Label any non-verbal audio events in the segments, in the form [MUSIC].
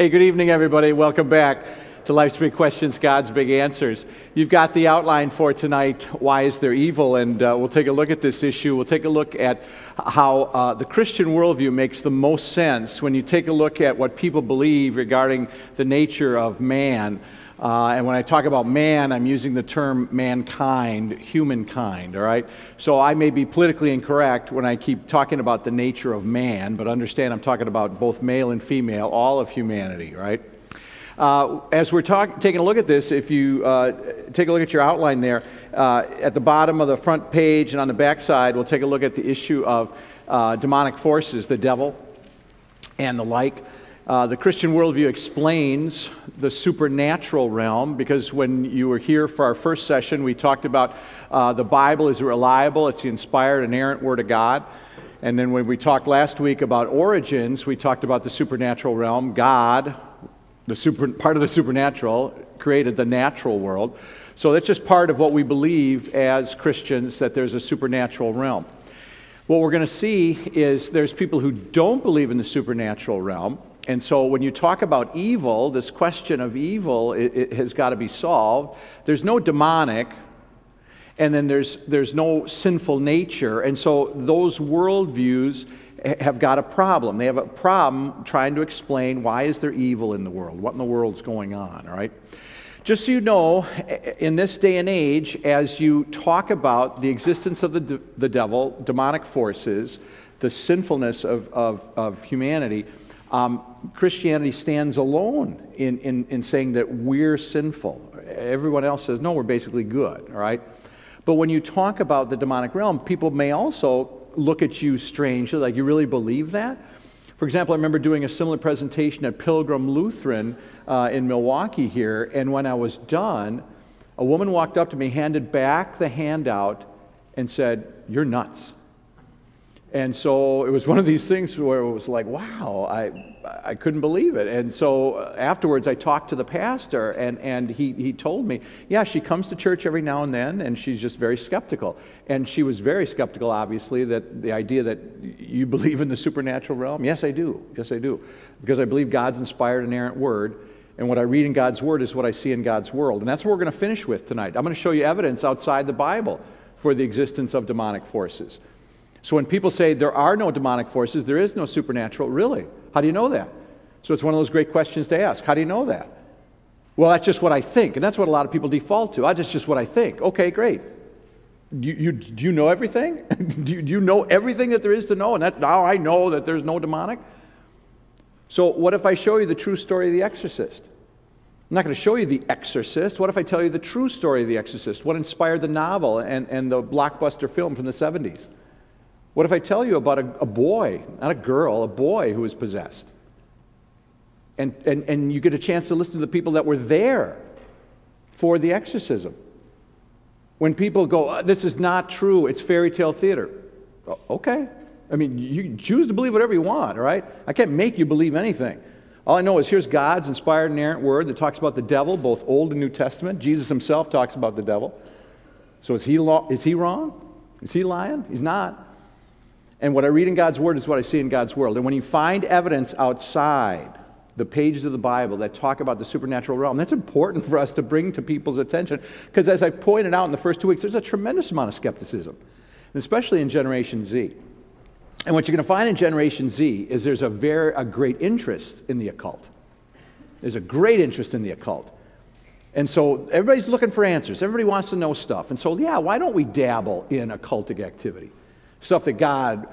Hey, good evening, everybody. Welcome back to Life's Big Questions, God's Big Answers. You've got the outline for tonight, Why is There Evil? And uh, we'll take a look at this issue. We'll take a look at how uh, the Christian worldview makes the most sense when you take a look at what people believe regarding the nature of man. Uh, and when I talk about man, I'm using the term mankind, humankind, all right? So I may be politically incorrect when I keep talking about the nature of man, but understand I'm talking about both male and female, all of humanity, right? Uh, as we're talk- taking a look at this, if you uh, take a look at your outline there, uh, at the bottom of the front page and on the back side, we'll take a look at the issue of uh, demonic forces, the devil, and the like. Uh, the Christian worldview explains the supernatural realm because when you were here for our first session, we talked about uh, the Bible is reliable, it's the inspired, inerrant Word of God. And then when we talked last week about origins, we talked about the supernatural realm. God, the super, part of the supernatural, created the natural world. So that's just part of what we believe as Christians that there's a supernatural realm. What we're going to see is there's people who don't believe in the supernatural realm and so when you talk about evil, this question of evil it, it has got to be solved. There's no demonic, and then there's, there's no sinful nature. And so those worldviews have got a problem. They have a problem trying to explain why is there evil in the world? What in the world's going on, all right? Just so you know, in this day and age, as you talk about the existence of the, the devil, demonic forces, the sinfulness of, of, of humanity, um, Christianity stands alone in, in, in saying that we're sinful. Everyone else says, no, we're basically good, all right? But when you talk about the demonic realm, people may also look at you strangely, like, you really believe that? For example, I remember doing a similar presentation at Pilgrim Lutheran uh, in Milwaukee here, and when I was done, a woman walked up to me, handed back the handout, and said, You're nuts. And so it was [LAUGHS] one of these things where it was like, wow, I, I couldn't believe it. And so uh, afterwards, I talked to the pastor, and, and he, he told me, yeah, she comes to church every now and then, and she's just very skeptical. And she was very skeptical, obviously, that the idea that you believe in the supernatural realm. Yes, I do. Yes, I do. Because I believe God's inspired, inerrant word. And what I read in God's word is what I see in God's world. And that's what we're going to finish with tonight. I'm going to show you evidence outside the Bible for the existence of demonic forces. So when people say there are no demonic forces, there is no supernatural, really? How do you know that? So it's one of those great questions to ask. How do you know that? Well, that's just what I think. And that's what a lot of people default to. Ah, I just just what I think. Okay, great. You, you, do you know everything? [LAUGHS] do, you, do you know everything that there is to know? And that now I know that there's no demonic? So what if I show you the true story of the exorcist? I'm not going to show you The Exorcist. What if I tell you the true story of The Exorcist? What inspired the novel and, and the blockbuster film from the 70s? What if I tell you about a, a boy, not a girl, a boy who was possessed? And, and, and you get a chance to listen to the people that were there for the exorcism. When people go, oh, this is not true, it's fairy tale theater. Okay. I mean, you choose to believe whatever you want, right? I can't make you believe anything. All I know is here's God's inspired inerrant word that talks about the devil, both Old and New Testament. Jesus himself talks about the devil. So is he, lo- is he wrong? Is he lying? He's not. And what I read in God's Word is what I see in God's world. And when you find evidence outside the pages of the Bible that talk about the supernatural realm, that's important for us to bring to people's attention. Because as I've pointed out in the first two weeks, there's a tremendous amount of skepticism, especially in Generation Z. And what you're going to find in Generation Z is there's a, very, a great interest in the occult. There's a great interest in the occult. And so everybody's looking for answers. Everybody wants to know stuff. And so, yeah, why don't we dabble in occultic activity? Stuff that God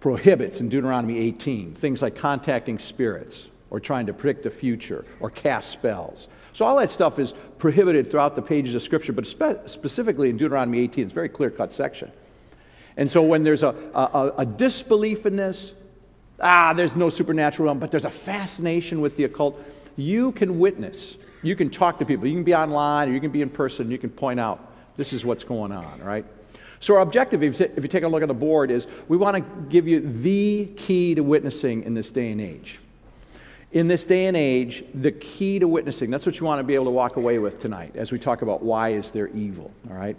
prohibits in Deuteronomy 18, things like contacting spirits or trying to predict the future or cast spells. So, all that stuff is prohibited throughout the pages of Scripture, but spe- specifically in Deuteronomy 18, it's a very clear cut section. And so, when there's a, a, a disbelief in this, ah, there's no supernatural realm, but there's a fascination with the occult, you can witness. You can talk to people. You can be online or you can be in person. You can point out this is what's going on, right? So, our objective, if you take a look at the board, is we want to give you the key to witnessing in this day and age. In this day and age, the key to witnessing, that's what you want to be able to walk away with tonight as we talk about why is there evil, all right?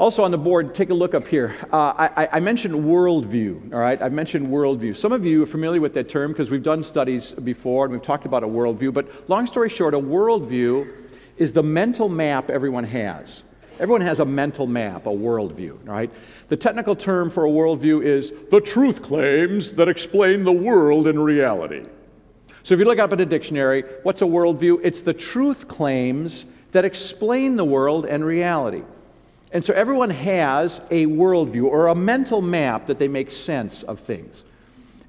Also on the board, take a look up here. Uh, I, I, mentioned worldview, all right? I mentioned worldview. Some of you are familiar with that term because we've done studies before and we've talked about a worldview. But long story short, a worldview is the mental map everyone has. Everyone has a mental map, a worldview, right? The technical term for a worldview is the truth claims that explain the world in reality. So if you look up in a dictionary, what's a worldview? It's the truth claims that explain the world and reality. And so everyone has a worldview or a mental map that they make sense of things.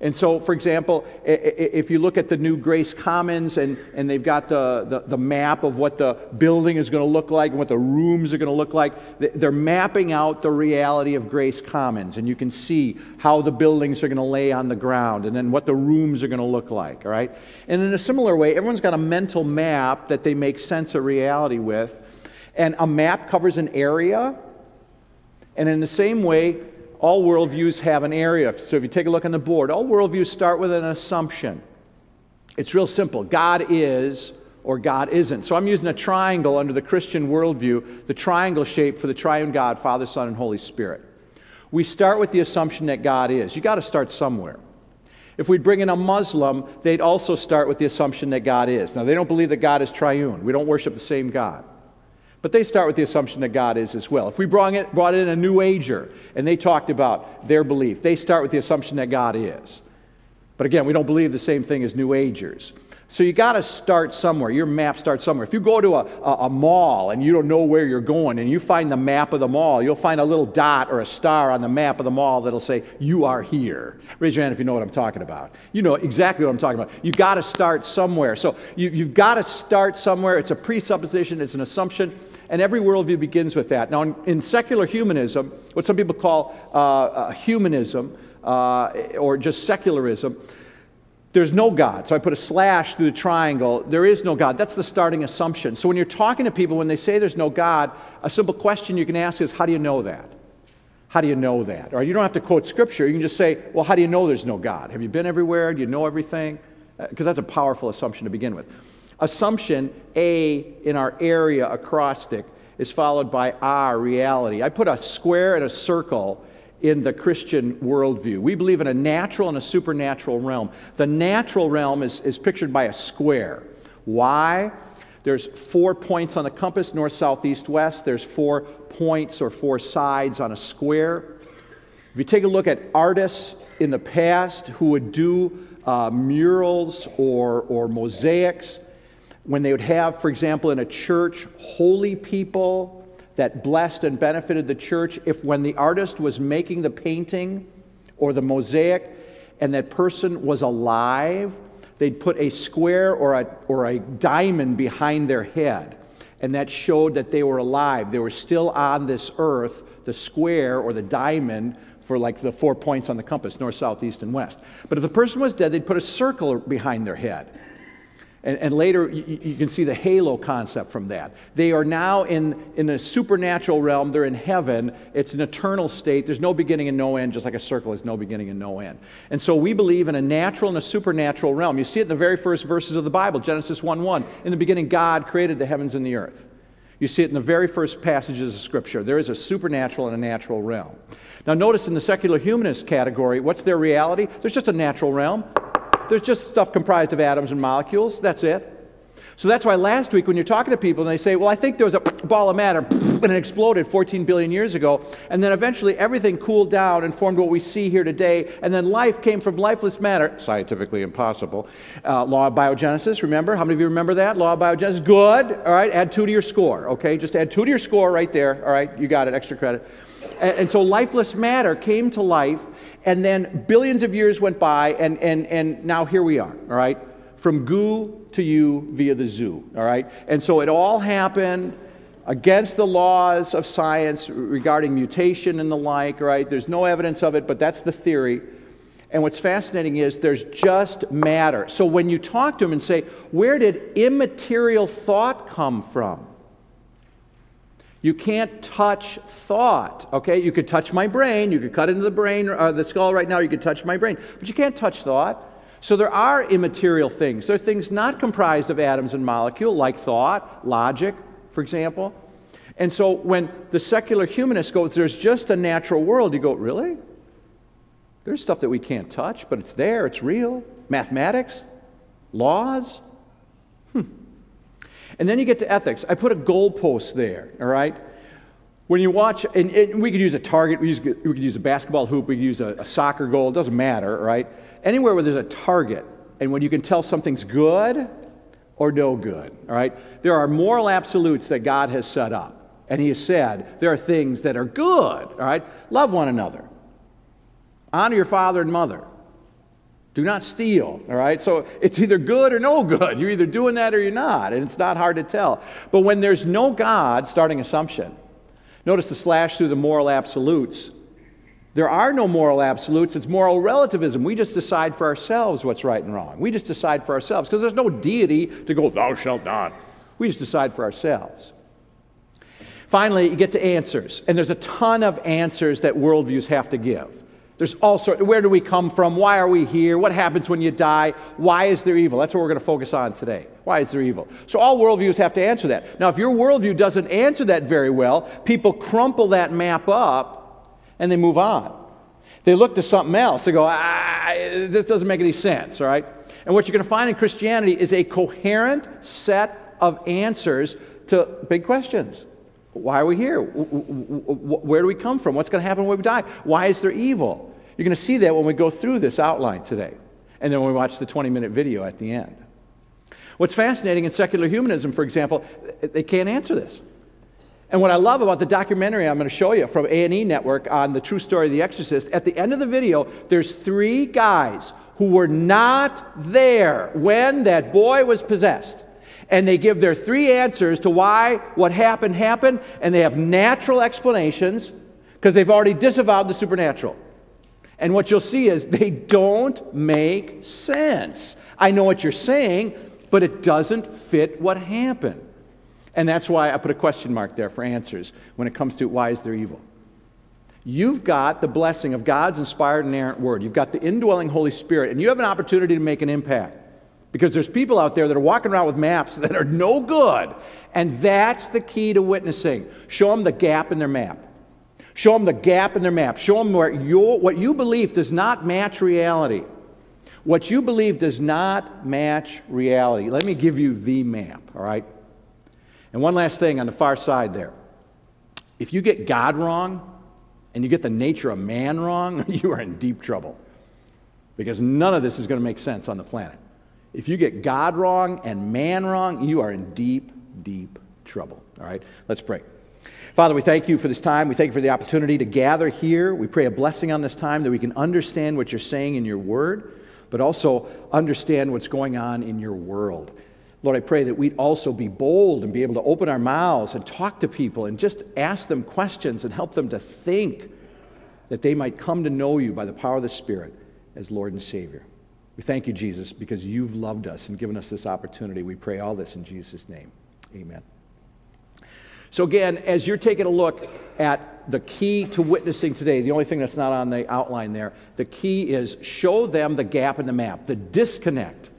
And so, for example, if you look at the new Grace Commons and, and they've got the, the, the map of what the building is going to look like and what the rooms are going to look like, they're mapping out the reality of Grace Commons. And you can see how the buildings are going to lay on the ground and then what the rooms are going to look like, all right? And in a similar way, everyone's got a mental map that they make sense of reality with. And a map covers an area. And in the same way, all worldviews have an area. So if you take a look on the board, all worldviews start with an assumption. It's real simple God is or God isn't. So I'm using a triangle under the Christian worldview, the triangle shape for the triune God, Father, Son, and Holy Spirit. We start with the assumption that God is. You got to start somewhere. If we bring in a Muslim, they'd also start with the assumption that God is. Now, they don't believe that God is triune. We don't worship the same God. But they start with the assumption that God is as well. If we brought in, brought in a New Ager and they talked about their belief, they start with the assumption that God is. But again, we don't believe the same thing as New Agers. So you got to start somewhere. Your map starts somewhere. If you go to a, a, a, mall and you don't know where you're going and you find the map of the mall, you'll find a little dot or a star on the map of the mall that'll say, You are here. Raise your hand if you know what I'm talking about. You know exactly what I'm talking about. You've got to start somewhere. So you, you've got to start somewhere. It's a presupposition, it's an assumption. And every worldview begins with that. Now, in, in secular humanism, what some people call uh, uh, humanism uh, or just secularism, there's no God. So I put a slash through the triangle. There is no God. That's the starting assumption. So when you're talking to people, when they say there's no God, a simple question you can ask is, How do you know that? How do you know that? Or you don't have to quote scripture. You can just say, Well, how do you know there's no God? Have you been everywhere? Do you know everything? Because uh, that's a powerful assumption to begin with. Assumption A in our area acrostic is followed by our reality. I put a square and a circle in the Christian worldview. We believe in a natural and a supernatural realm. The natural realm is, is pictured by a square. Why? There's four points on the compass north, south, east, west. There's four points or four sides on a square. If you take a look at artists in the past who would do uh, murals or, or mosaics, when they would have, for example, in a church, holy people that blessed and benefited the church if when the artist was making the painting or the mosaic and that person was alive, they'd put a square or a, or a diamond behind their head. And that showed that they were alive. They were still on this earth, the square or the diamond for like the four points on the compass north, south, east, and west. But if the person was dead, they'd put a circle behind their head. And, and later, you, you, can see the halo concept from that. They are now in, in a supernatural realm. They're in heaven. It's an eternal state. There's no beginning and no end, just like a circle has no beginning and no end. And so we believe in a natural and a supernatural realm. You see it in the very first verses of the Bible Genesis 1 1. In the beginning, God created the heavens and the earth. You see it in the very first passages of Scripture. There is a supernatural and a natural realm. Now, notice in the secular humanist category, what's their reality? There's just a natural realm. There's just stuff comprised of atoms and molecules. That's it. So that's why last week, when you're talking to people and they say, Well, I think there was a ball of matter and it exploded 14 billion years ago, and then eventually everything cooled down and formed what we see here today, and then life came from lifeless matter, scientifically impossible. Uh, law of biogenesis, remember? How many of you remember that? Law of biogenesis, good. All right, add two to your score, okay? Just add two to your score right there. All right, you got it, extra credit. And, and so lifeless matter came to life, and then billions of years went by, and, and, and now here we are, all right? From goo to you via the zoo, all right? And so it all happened against the laws of science regarding mutation and the like, right? There's no evidence of it, but that's the theory. And what's fascinating is there's just matter. So when you talk to them and say, where did immaterial thought come from? You can't touch thought, okay? You could touch my brain, you could cut into the brain or uh, the skull right now, you could touch my brain, but you can't touch thought. So there are immaterial things. There are things not comprised of atoms and molecule, like thought, logic, for example. And so when the secular humanist goes, there's just a natural world, you go, really? There's stuff that we can't touch, but it's there, it's real. Mathematics, laws. And then you get to ethics. I put a goalpost there, all right? When you watch, and, and we could use a target, we, use, we, could use a basketball hoop, we could use a, a soccer goal, it doesn't matter, right? Anywhere where there's a target, and when you can tell something's good or no good, all right? There are moral absolutes that God has set up. And He has said there are things that are good, all right? Love one another, honor your father and mother. Do not steal, all right? So it's either good or no good. You're either doing that or you're not, and it's not hard to tell. But when there's no God, starting assumption, notice the slash through the moral absolutes. There are no moral absolutes, it's moral relativism. We just decide for ourselves what's right and wrong. We just decide for ourselves because there's no deity to go, thou shalt not. We just decide for ourselves. Finally, you get to answers, and there's a ton of answers that worldviews have to give. There's all sorts. Where do we come from? Why are we here? What happens when you die? Why is there evil? That's what we're going to focus on today. Why is there evil? So all worldviews have to answer that. Now, if your worldview doesn't answer that very well, people crumple that map up and they move on. They look to something else. They go, ah, this doesn't make any sense, all right? And what you're going to find in Christianity is a coherent set of answers to big questions. Why are we here? Where do we come from? What's going to happen when we die? Why is there evil? You're going to see that when we go through this outline today, and then when we watch the 20 minute video at the end. What's fascinating in secular humanism, for example, they can't answer this. And what I love about the documentary I'm going to show you from A&E Network on the true story of the exorcist, at the end of the video, there's three guys who were not there when that boy was possessed. And they give their three answers to why what happened happened, and they have natural explanations because they've already disavowed the supernatural. And what you'll see is they don't make sense. I know what you're saying, but it doesn't fit what happened. And that's why I put a question mark there for answers when it comes to why is there evil. You've got the blessing of God's inspired and inerrant word. You've got the indwelling Holy Spirit, and you have an opportunity to make an impact. Because there's people out there that are walking around with maps [LAUGHS] that are no good. And that's the key to witnessing. Show them the gap in their map. Show them the gap in their map. Show them where your, what you believe does not match reality. What you believe does not match reality. Let me give you the map, all right? And one last thing on the far side there. If you get God wrong and you get the nature of man wrong, [LAUGHS] you are in deep trouble. Because none of this is going to make sense on the planet. If you get God wrong and man wrong, you are in deep, deep trouble. All right? Let's pray. Father, we thank you for this time. We thank you for the opportunity to gather here. We pray a blessing on this time that we can understand what you're saying in your word, but also understand what's going on in your world. Lord, I pray that we'd also be bold and be able to open our mouths and talk to people and just ask them questions and help them to think that they might come to know you by the power of the Spirit as Lord and Savior. We thank you, Jesus, because you've loved us and given us this opportunity. We pray all this in Jesus' name. Amen. So, again, as you're taking a look at the key to witnessing today, the only thing that's not on the outline there, the key is show them the gap in the map, the disconnect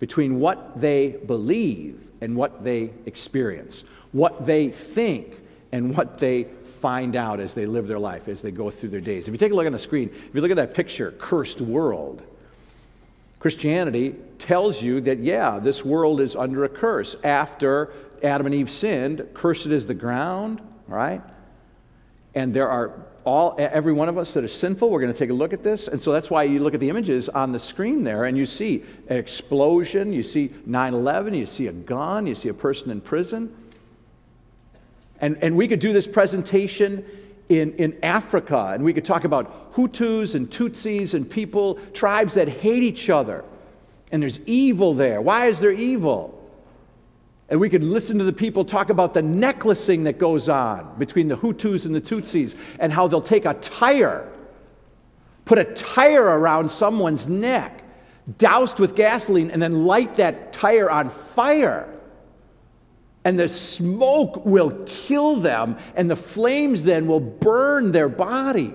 between what they believe and what they experience, what they think and what they find out as they live their life, as they go through their days. If you take a look on the screen, if you look at that picture, cursed world, Christianity tells you that, yeah, this world is under a curse after Adam and Eve sinned, cursed is the ground, right? And there are all every one of us that is sinful. We're going to take a look at this. And so that's why you look at the images on the screen there and you see an explosion, you see 9/11, you see a gun, you see a person in prison. And, and we could do this presentation in, in Africa, and we could talk about Hutus and Tutsis and people, tribes that hate each other. And there's evil there. Why is there evil? And we could listen to the people talk about the necklacing that goes on between the Hutus and the Tutsis and how they'll take a tire, put a tire around someone's neck, doused with gasoline, and then light that tire on fire. And the smoke will kill them, and the flames then will burn their body.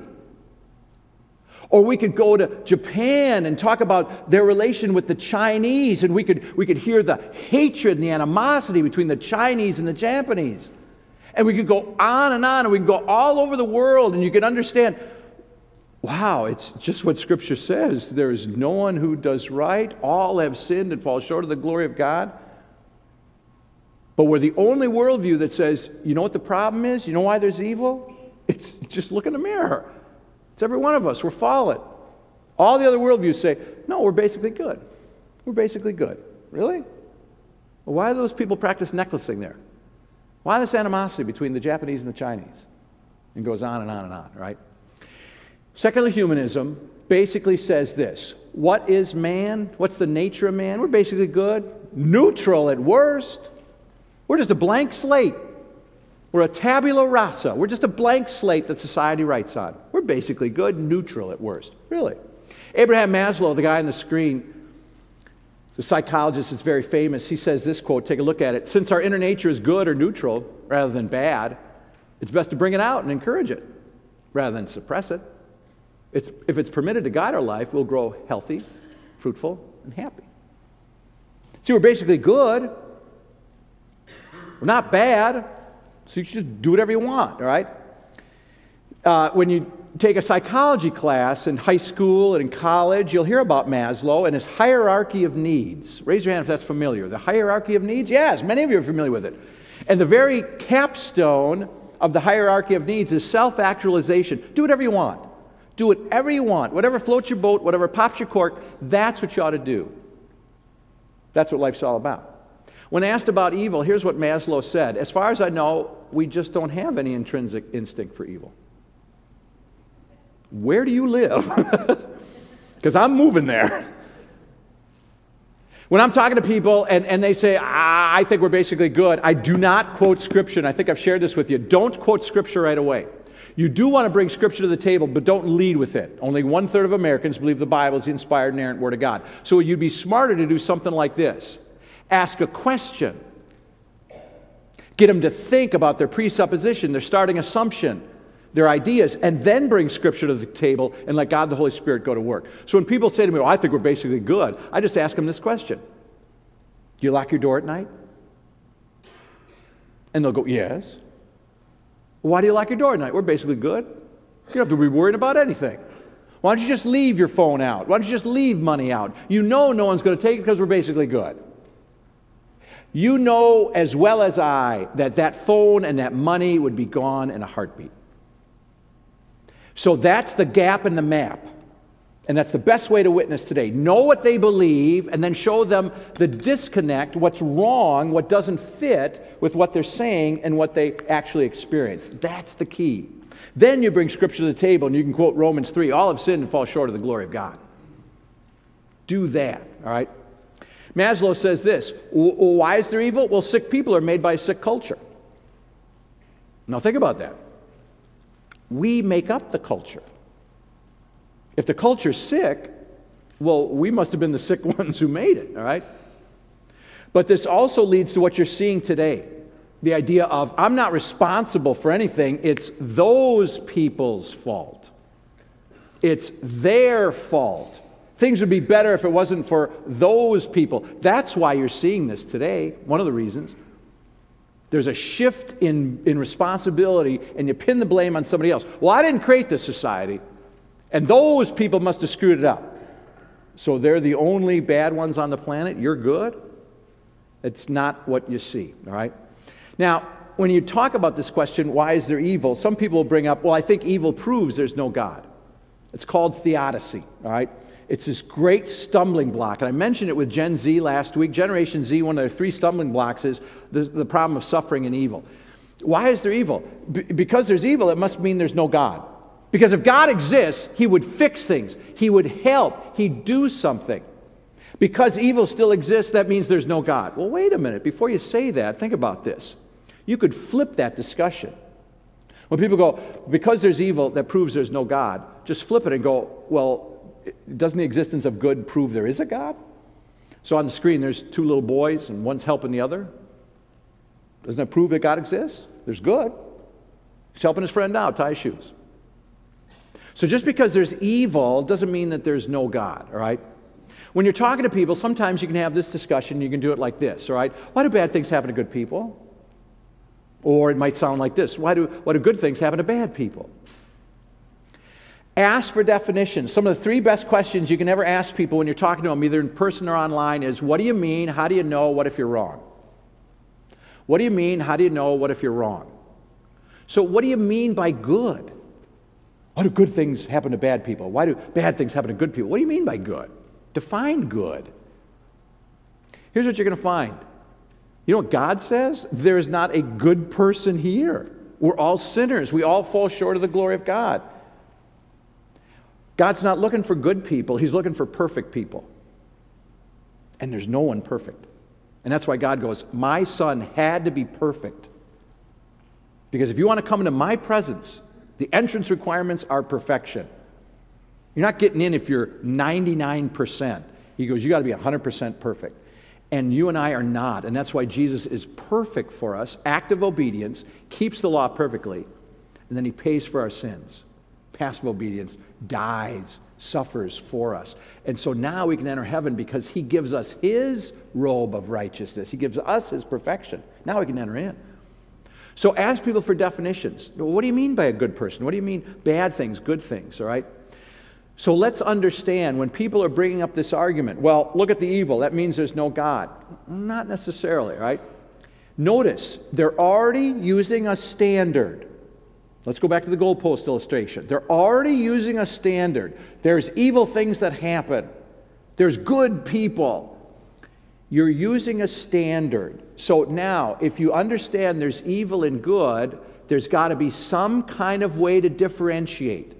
Or we could go to Japan and talk about their relation with the Chinese, and we could, we could hear the hatred and the animosity between the Chinese and the Japanese. And we could go on and on, and we can go all over the world, and you can understand wow, it's just what Scripture says. There is no one who does right. All have sinned and fall short of the glory of God. But we're the only worldview that says, you know what the problem is? You know why there's evil? It's just look in the mirror. It's every one of us. We're fallen. All the other worldviews say, no, we're basically good. We're basically good. Really? Well, why do those people practice necklacing there? Why this animosity between the Japanese and the Chinese? And goes on and on and on, right? Secular humanism basically says this What is man? What's the nature of man? We're basically good, neutral at worst. We're just a blank slate. We're a tabula rasa. We're just a blank slate that society writes on. We're basically good, neutral at worst. Really. Abraham Maslow, the guy on the screen, the psychologist is very famous. He says this quote, take a look at it. Since our inner nature is good or neutral rather than bad, it's best to bring it out and encourage it rather than suppress it. It's, if it's permitted to guide our life, we'll grow healthy, fruitful, and happy. See, we're basically good. We're not bad. So you just do whatever you want, all right? Uh, when you take a psychology class in high school and in college, you'll hear about Maslow and his hierarchy of needs. Raise your hand if that's familiar. The hierarchy of needs? Yes, many of you are familiar with it. And the very capstone of the hierarchy of needs is self actualization. Do whatever you want. Do whatever you want. Whatever floats your boat, whatever pops your cork, that's what you ought to do. That's what life's all about. When asked about evil, here's what Maslow said As far as I know, we just don't have any intrinsic instinct for evil. Where do you live? [LAUGHS] Because I'm moving there. When I'm talking to people and, and they say, ah, I think we're basically good, I do not quote Scripture. And I think I've shared this with you. Don't quote Scripture right away. You do want to bring Scripture to the table, but don't lead with it. Only one third of Americans believe the Bible is the inspired, and errant Word of God. So you'd be smarter to do something like this ask a question, get them to think about their presupposition, their starting assumption, their ideas, and then bring Scripture to the table and let God the Holy Spirit go to work. So when people say to me, well, I think we're basically good, I just ask them this question Do you lock your door at night? And they'll go, Yes. Why do you lock your door at night? We're basically good. You don't have to be worried about anything. Why don't you just leave your phone out? Why don't you just leave money out? You know no one's going to take it because we're basically good. You know as well as I that that phone and that money would be gone in a heartbeat. So that's the gap in the map. And that's the best way to witness today. Know what they believe and then show them the disconnect, what's wrong, what doesn't fit with what they're saying and what they actually experience. That's the key. Then you bring Scripture to the table and you can quote Romans 3 all have sinned and fall short of the glory of God. Do that, all right? Maslow says this Why is there evil? Well, sick people are made by a sick culture. Now, think about that. We make up the culture. If the culture's sick, well, we must have been the sick [LAUGHS] ones who made it, all right? But this also leads to what you're seeing today the idea of I'm not responsible for anything, it's those people's fault. It's their fault. Things would be better if it wasn't for those people. That's why you're seeing this today, one of the reasons. There's a shift in, in responsibility, and you pin the blame on somebody else. Well, I didn't create this society. And those people must have screwed it up. So they're the only bad ones on the planet. You're good. It's not what you see, all right? Now, when you talk about this question, why is there evil? Some people will bring up, well, I think evil proves there's no God. It's called theodicy, all right? It's this great stumbling block. And I mentioned it with Gen Z last week. Generation Z, one of their three stumbling blocks is the, the problem of suffering and evil. Why is there evil? B- because there's evil, it must mean there's no God. Because if God exists, He would fix things, He would help, He'd do something. Because evil still exists, that means there's no God. Well, wait a minute. Before you say that, think about this. You could flip that discussion. When people go, because there's evil that proves there's no God, just flip it and go, well, doesn't the existence of good prove there is a God? So on the screen, there's two little boys, and one's helping the other. Doesn't that prove that God exists? There's good. He's helping his friend out, tie his shoes. So just because there's evil doesn't mean that there's no God, all right? When you're talking to people, sometimes you can have this discussion, you can do it like this, all right? Why do bad things happen to good people? Or it might sound like this why do, why do good things happen to bad people? Ask for definitions. Some of the three best questions you can ever ask people when you're talking to them, either in person or online, is what do you mean? How do you know? What if you're wrong? What do you mean? How do you know? What if you're wrong? So, what do you mean by good? Why do good things happen to bad people? Why do bad things happen to good people? What do you mean by good? Define good. Here's what you're going to find. You know what God says? There is not a good person here. We're all sinners. We all fall short of the glory of God. God's not looking for good people, He's looking for perfect people. And there's no one perfect. And that's why God goes, My son had to be perfect. Because if you want to come into my presence, the entrance requirements are perfection. You're not getting in if you're 99%. He goes, You got to be 100% perfect. And you and I are not. And that's why Jesus is perfect for us, active obedience, keeps the law perfectly, and then he pays for our sins. Passive obedience dies, suffers for us. And so now we can enter heaven because he gives us his robe of righteousness. He gives us his perfection. Now we can enter in. So ask people for definitions. What do you mean by a good person? What do you mean bad things, good things, all right? So let's understand when people are bringing up this argument, well, look at the evil. That means there's no God. Not necessarily, right? Notice they're already using a standard. Let's go back to the goalpost illustration. They're already using a standard. There's evil things that happen, there's good people. You're using a standard. So now, if you understand there's evil and good, there's got to be some kind of way to differentiate.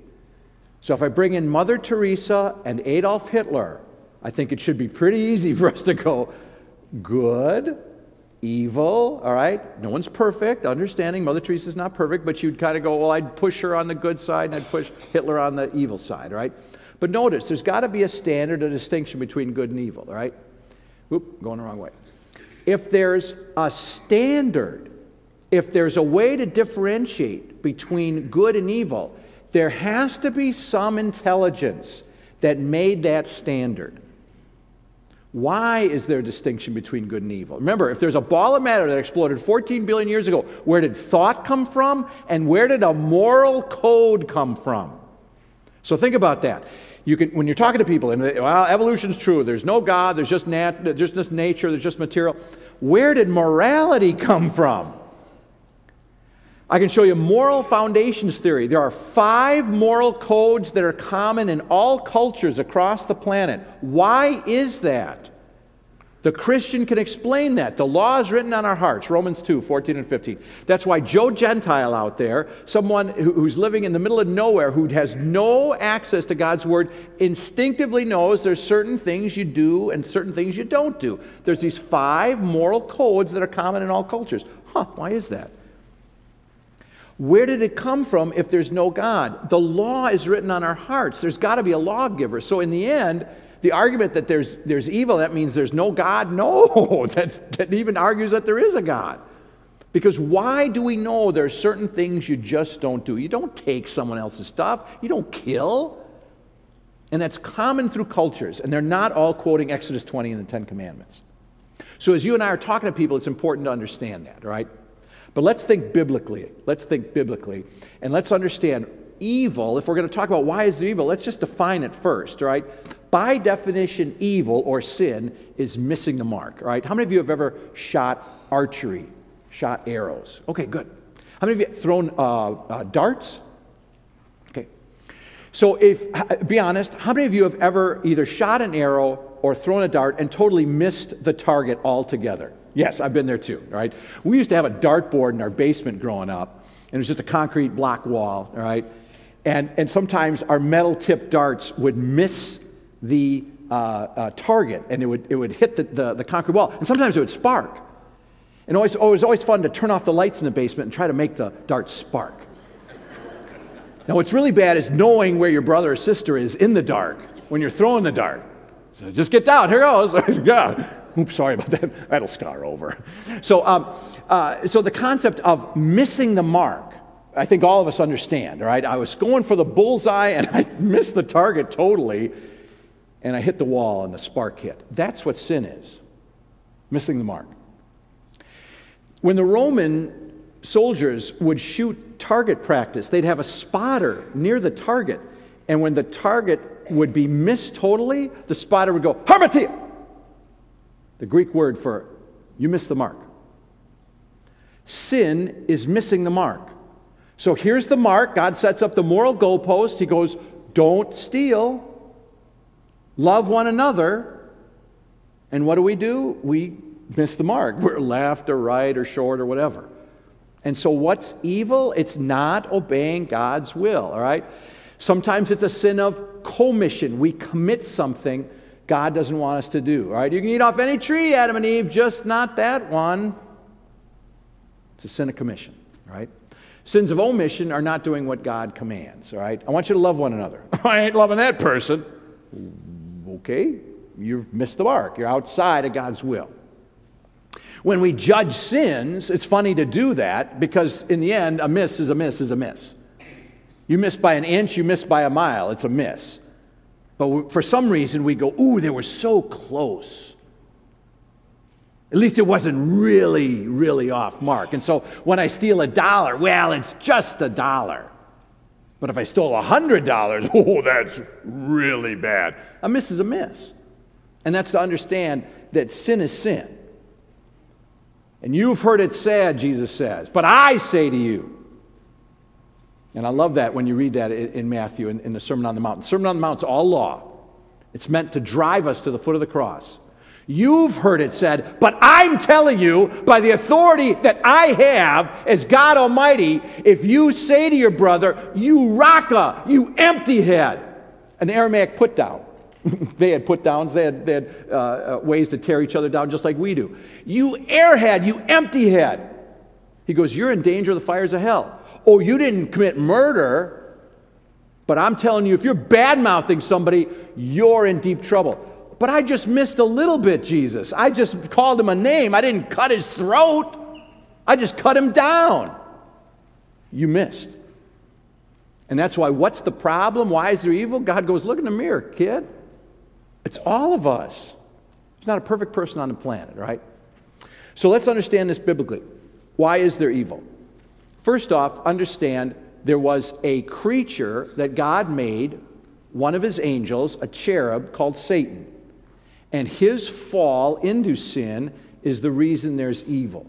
So if I bring in Mother Teresa and Adolf Hitler, I think it should be pretty easy [LAUGHS] for us to go good, evil, all right? No one's perfect, understanding Mother Teresa's not perfect, but you'd kind of go, well, I'd push her on the good side and I'd push Hitler on the evil side, right? But notice, there's got to be a standard, a distinction between good and evil, right? Oop, going the wrong way. If there's a standard, if there's a way to differentiate between good and evil, there has to be some intelligence that made that standard. Why is there a distinction between good and evil? Remember, if there's a ball of matter that exploded 14 billion years ago, where did thought come from? And where did a moral code come from? So think about that. You can, when you're talking to people, and well, evolution's true. There's no God. There's just, nat, there's just nature. There's just material. Where did morality come from? I can show you moral foundations theory. There are five moral codes that are common in all cultures across the planet. Why is that? The Christian can explain that. The law is written on our hearts, Romans 2 14 and 15. That's why Joe Gentile out there, someone who's living in the middle of nowhere, who has no access to God's word, instinctively knows there's certain things you do and certain things you don't do. There's these five moral codes that are common in all cultures. Huh, why is that? Where did it come from if there's no God? The law is written on our hearts. There's got to be a lawgiver. So, in the end, the argument that there's, there's evil, that means there's no God, no, [LAUGHS] That's, that even argues that there is a God. Because why do we know there are certain things you just don't do? You don't take someone else's stuff, you don't kill. And that's common through cultures, and they're not all quoting Exodus 20 and the Ten Commandments. So, as you and I are talking to people, it's important to understand that, right? But let's think biblically. Let's think biblically. And let's understand evil, if we're going to talk about why is there evil, let's just define it first, right? By definition, evil or sin is missing the mark, right? How many of you have ever shot archery, shot arrows? Okay, good. How many of you have thrown uh, uh, darts? Okay. So, if, be honest, how many of you have ever either shot an arrow or thrown a dart and totally missed the target altogether? Yes, I've been there too, right? We used to have a dartboard in our basement growing up, and it was just a concrete block wall, all right? And, and sometimes our metal tipped darts would miss the uh, uh, target and it would, it would hit the, the, the, concrete wall, and sometimes it would spark. And always, oh, it was always fun to turn off the lights in the basement and try to make the dart spark. now, what's really bad is knowing where your brother or sister is in the dark when you're throwing the dart. So just get down, here goes. [LAUGHS] yeah. Oops, sorry about that. [LAUGHS] That'll scar over. So, um, uh, so the concept of missing the mark, I think all of us understand, right? I was going for the bullseye and [LAUGHS] I missed the target totally, and I hit the wall and the spark hit. That's what sin is missing the mark. When the Roman soldiers would shoot target practice. They'd have a spotter near the target. And when the target would be missed totally, the spotter would go, Harmatia! The Greek word for you missed the mark. Sin is missing the mark. So here's the mark. God sets up the moral goalpost. He goes, Don't steal, love one another. And what do we do? We miss the mark. [LAUGHS] We're left or right or short or whatever. And so, what's evil? It's not obeying God's will, all right? Sometimes it's a sin of commission. We commit something God doesn't want us to do, all right? You can eat off any tree, Adam and Eve, just not that one. It's a sin of commission, right? Sins of omission are not doing what God commands, all right? I want you to love one another. [LAUGHS] I ain't loving that person. Okay, you've missed the mark. You're outside of God's will. When we judge sins, it's funny to do that because in the end, a miss is a miss is a miss. You miss by an inch, you miss by a mile, it's a miss. But for some reason, we go, ooh, they were so close. At least it wasn't really, really off mark. And so when I steal a dollar, well, it's just a dollar. But if I stole a hundred dollars, [LAUGHS] oh, that's really bad. A miss is a miss. And that's to understand that sin is sin. And you've heard it said, Jesus says, but I say to you. And I love that when you read that in Matthew in, the Sermon on the Mount. The Sermon on the Mount's all law, it's meant to drive us to the foot of the cross. You've heard it said, but I'm telling you, by the authority that I have as God Almighty, if you say to your brother, you raka, you empty head, an Aramaic put down, [LAUGHS] they had put downs, they had, they had uh, uh, ways to tear each other down just like we do. You airhead, you empty head. He goes, You're in danger of the fires of hell. Oh, you didn't commit murder, but I'm telling you, if you're bad mouthing somebody, you're in deep trouble. But I just missed a little bit, Jesus. I just called him a name. I didn't cut his throat, I just cut him down. You missed. And that's why, what's the problem? Why is there evil? God goes, Look in the mirror, kid. It's all of us. There's not a perfect person on the planet, right? So let's understand this biblically. Why is there evil? First off, understand there was a creature that God made, one of his angels, a cherub called Satan. And his fall into sin is the reason there's evil.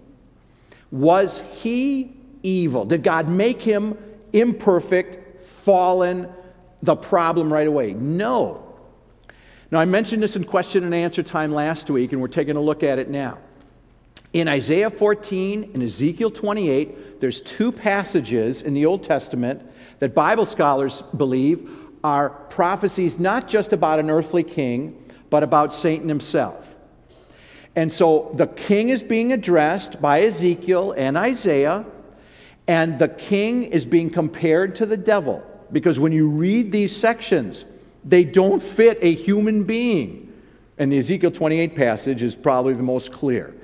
Was he evil? Did God make him imperfect, fallen, the problem right away? No. Now, I mentioned this in question and answer time last week, and we're taking a look at it now. In Isaiah 14 and Ezekiel 28, there's two passages in the Old Testament that Bible scholars believe are prophecies not just about an earthly king, but about Satan himself. And so the king is being addressed by Ezekiel and Isaiah, and the king is being compared to the devil. Because when you read these sections, they don't fit a human being. And the Ezekiel 28 passage is probably the most clear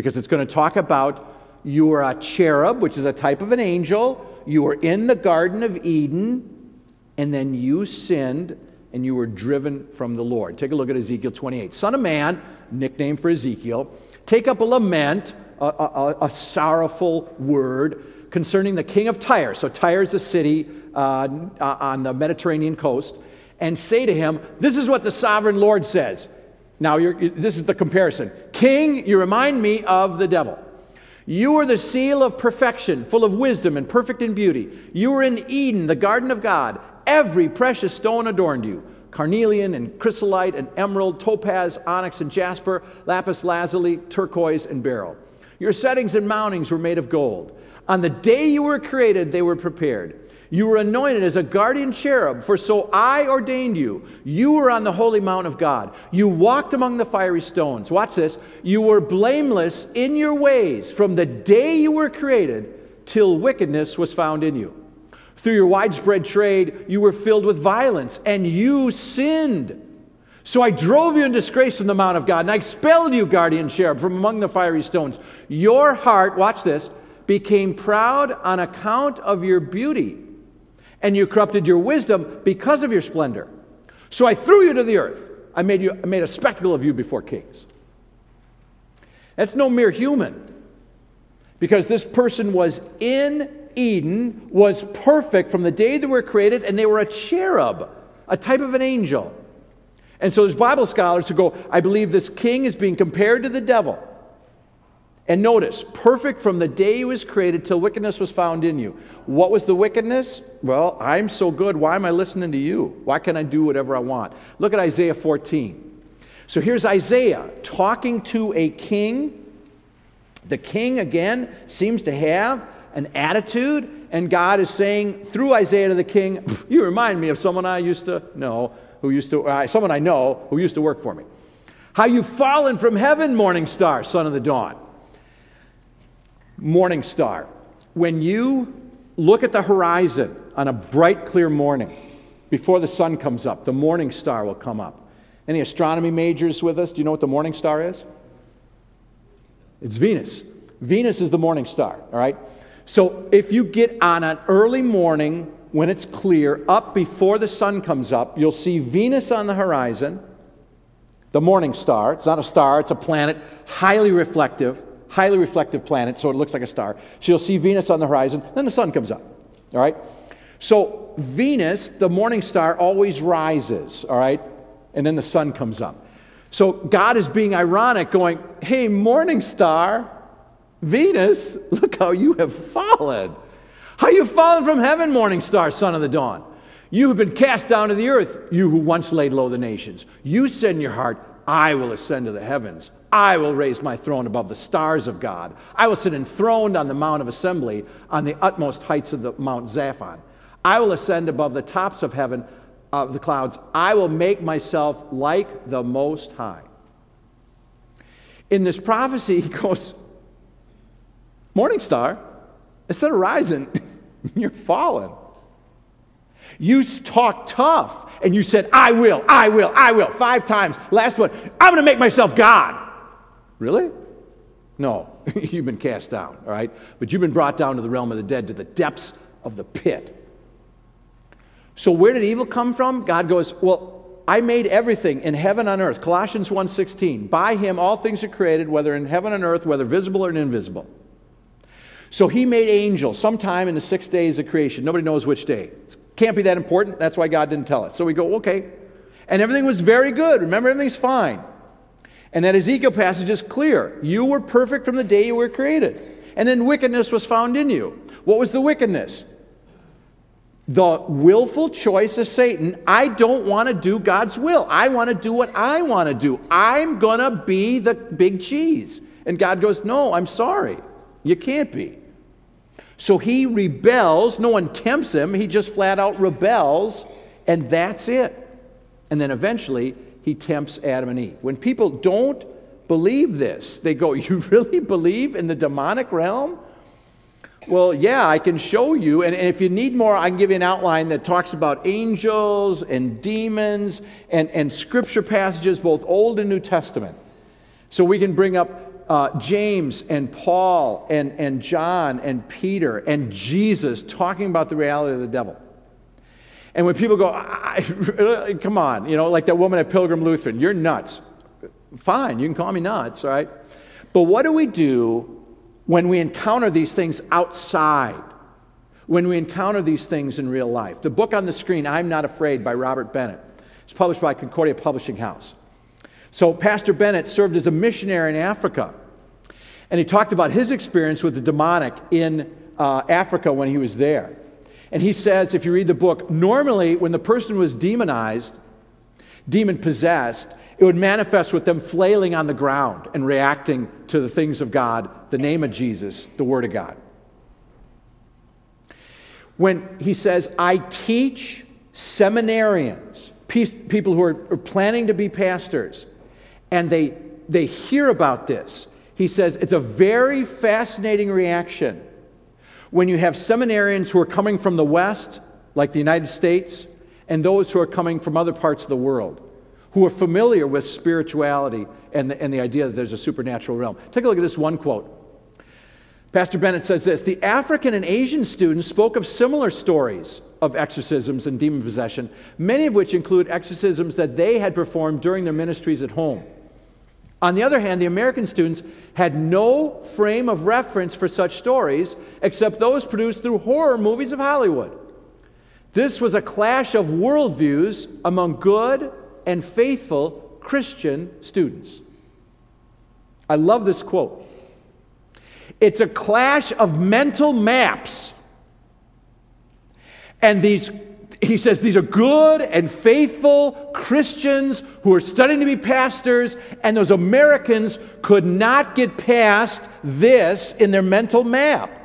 because it's going to talk about you are a cherub, which is a type of an angel. You were in the Garden of Eden, and then you sinned and you were driven from the Lord. Take a look at Ezekiel 28. Son of man, nickname for Ezekiel, take up a lament, a, a, a sorrowful word concerning the king of Tyre. So, Tyre is a city uh, on the Mediterranean coast and say to him, This is what the sovereign Lord says. Now, this is the comparison. King, you remind me of the devil. You are the seal of perfection, full of wisdom and perfect in beauty. You were in Eden, the garden of God. Every precious stone adorned you carnelian and chrysolite and emerald, topaz, onyx and jasper, lapis lazuli, turquoise and beryl. Your settings and mountings were made of gold. On the day you were created, they were prepared. You were anointed as a guardian cherub, for so I ordained you. You were on the holy mount of God. You walked among the fiery stones. Watch this. You were blameless in your ways from the day you were created till wickedness was found in you. Through your widespread trade, you were filled with violence, and you sinned. So I drove you in disgrace from the mount of God, and I expelled you, guardian cherub, from among the fiery stones. Your heart, watch this, became proud on account of your beauty and you corrupted your wisdom because of your splendor. So I threw you to the earth. I made, you, I made a spectacle of you before kings. That's no mere human. Because this person was in Eden, was perfect from the day they were created, and they were a cherub, a type of an angel. And so there's Bible scholars who go, I believe this king is being compared to the devil. And notice, perfect from the day he was created till wickedness was found in you. What was the wickedness? Well, I'm so good. Why am I listening to you? Why can't I do whatever I want? Look at Isaiah 14. So here's Isaiah talking to a king. The king, again, seems to have an attitude, and God is saying through Isaiah to the king, You remind me of someone I used to know, who used to, uh, someone I know who used to work for me. How you've fallen from heaven, morning star, son of the dawn morning star. When you look at the horizon on a bright, clear morning, before the sun comes up, the morning star will come up. Any astronomy majors with us? Do you know what the morning star is? It's Venus. Venus is the morning star, all right? So if you get on an early morning when it's clear, up before the sun comes up, you'll see Venus on the horizon, the morning star. It's not a star, it's a planet, highly reflective highly reflective planet, so it looks like a star. So you'll see Venus on the horizon, then the sun comes up. All right? So Venus, the morning star, always rises, all right? And then the sun comes up. So God is being ironic, going, Hey, morning star, Venus, look how you have fallen. How you fallen from heaven, morning star, son of the dawn. You have been cast down to the earth, you who once laid low the nations. You said in your heart, I will ascend to the heavens. I will raise my throne above the stars of God. I will sit enthroned on the Mount of Assembly on the utmost heights of the Mount Zaphon. I will ascend above the tops of heaven, of the clouds. I will make myself like the Most High. In this prophecy, [LAUGHS] he goes, Morning star, instead of rising, [LAUGHS] you're falling. You talked tough and you said, I will, I will, I will, five times. Last one, I'm going to make myself God. Really? No, [LAUGHS] you've been cast down, all right? But you've been brought down to the realm of the dead, to the depths of the pit. So where did evil come from? God goes, Well, I made everything in heaven and earth. Colossians 1:16. By him all things are created, whether in heaven and earth, whether visible or invisible. So he made angels sometime in the six days of creation. Nobody knows which day. Can't be that important. That's why God didn't tell us. So we go, okay. And everything was very good. Remember, everything's fine. And that Ezekiel passage is clear. You were perfect from the day you were created. And then wickedness was found in you. What was the wickedness? The willful choice of Satan. I don't want to do God's will. I want to do what I want to do. I'm going to be the big cheese. And God goes, No, I'm sorry. You can't be. So he rebels. No one tempts him. He just flat out rebels. And that's it. And then eventually, he tempts Adam and Eve. When people don't believe this, they go, [LAUGHS] You really believe in the demonic realm? Well, yeah, I can show you. And, if you need more, I can give you an outline that talks about angels and demons and, and scripture passages, both Old and New Testament. So we can bring up uh, James and Paul and, and John and Peter and Jesus talking about the reality of the devil. And when people go, [LAUGHS] come on, you know, like that woman at Pilgrim Lutheran, you're nuts. Fine, you can call me nuts, all right? But what do we do when we encounter these things outside? When we encounter these things in real life? The book on the screen, I'm Not Afraid by Robert Bennett. It's published by Concordia Publishing House. So, Pastor Bennett served as a missionary in Africa. And he talked about his experience with the demonic in uh, Africa when he was there. And he says, if you read the book, normally when the person was demonized, demon possessed, it would manifest with them flailing on the ground and reacting to the things of God, the name of Jesus, the Word of God. When he says, I teach seminarians, people who are planning to be pastors, and they, they hear about this, he says it's a very fascinating reaction when you have seminarians who are coming from the West, like the United States, and those who are coming from other parts of the world, who are familiar with spirituality and the, and the idea that there's a supernatural realm. Take a look at this one quote. Pastor Bennett says this The African and Asian students spoke of similar stories of exorcisms and demon possession, many of which include exorcisms that they had performed during their ministries at home. On the other hand, the American students had no frame of reference for such stories except those produced through horror movies of Hollywood. This was a clash of worldviews among good and faithful Christian students. I love this quote. It's a clash of mental maps. And these he says these are good and faithful Christians who are studying to be pastors, and those Americans could not get past this in their mental map.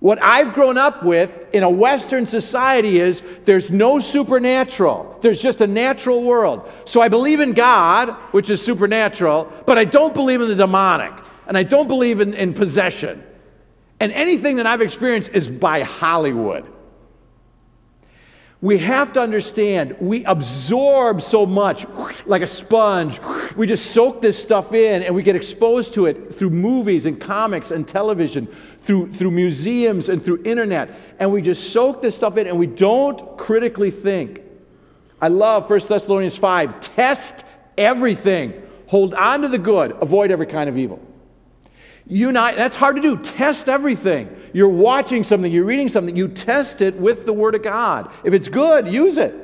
What I've grown up with in a Western society is there's no supernatural. There's just a natural world. So I believe in God, which is supernatural, but I don't believe in the demonic, and I don't believe in, in possession. And anything that I've experienced is by Hollywood we have to understand we absorb so much like a sponge. We just soak this stuff in and we get exposed to it through movies and comics and television, through, through museums and through internet. And we just soak this stuff in and we don't critically think. I love 1 Thessalonians 5 test everything, hold on to the good, avoid every kind of evil. Not, that's hard to do. Test everything. You're watching something, you're reading something, you test it with the Word of God. If it's good, use it.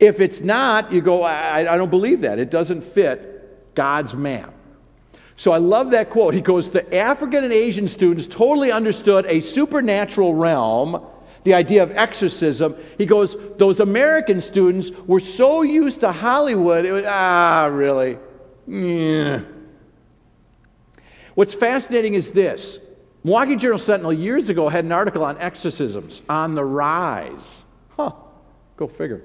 If it's not, you go, I, I don't believe that. It doesn't fit God's map. So I love that quote. He goes, The African and Asian students totally understood a supernatural realm, the idea of exorcism. He goes, Those American students were so used to Hollywood, it was, ah, really? Yeah. What's fascinating is this Milwaukee Journal Sentinel years ago had an article on exorcisms on the rise. Huh, go figure.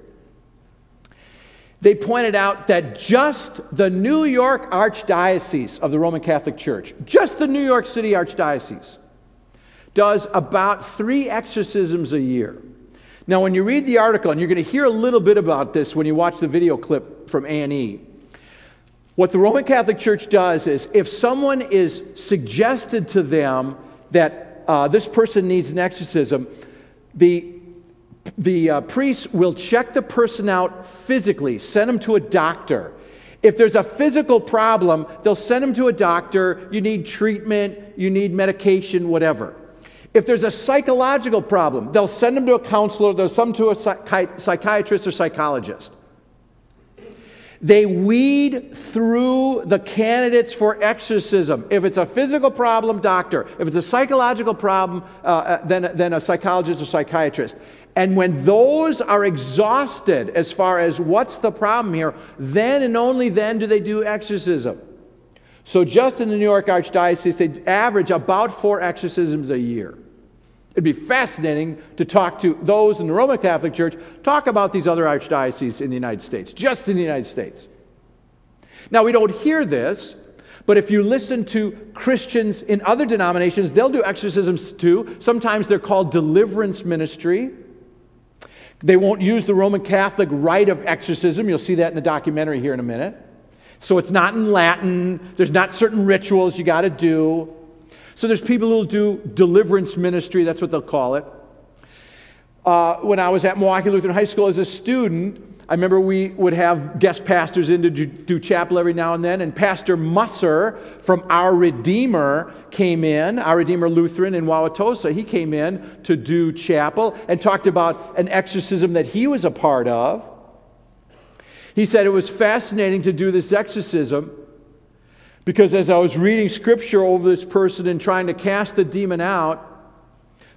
They pointed out that just the New York Archdiocese of the Roman Catholic Church, just the New York City Archdiocese, does about three exorcisms a year. Now, when you read the article, and you're going to hear a little bit about this when you watch the video clip from A&E, what the Roman Catholic Church does is if someone is suggested to them that uh, this person needs an exorcism, the, the uh, priest will check the person out physically, send them to a doctor. If there's a physical problem, they'll send them to a doctor. You need treatment, you need medication, whatever. If there's a psychological problem, they'll send them to a counselor, they'll send them to a psychi- psychiatrist or psychologist. They weed through the candidates for exorcism. If it's a physical problem, doctor. If it's a psychological problem, uh, uh, then, then a psychologist or psychiatrist. And when those are exhausted as far as what's the problem here, then and only then do they do exorcism. So, just in the New York Archdiocese, they average about four exorcisms a year. It'd be fascinating to talk to those in the Roman Catholic Church, talk about these other archdioceses in the United States, just in the United States. Now, we don't hear this, but if you listen to Christians in other denominations, they'll do exorcisms too. Sometimes they're called deliverance ministry. They won't use the Roman Catholic rite of exorcism. You'll see that in the documentary here in a minute. So it's not in Latin, there's not certain rituals you got to do. So there's people who'll do deliverance ministry, that's what they'll call it. Uh, when I was at Milwaukee Lutheran High School as a student, I remember we would have guest pastors in to do, do, chapel every now and then, and Pastor Musser from Our Redeemer came in, Our Redeemer Lutheran in Wauwatosa. He came in to do chapel and talked about an exorcism that he was a part of. He said it was fascinating to do this exorcism because as I was reading scripture over this person and trying to cast the demon out,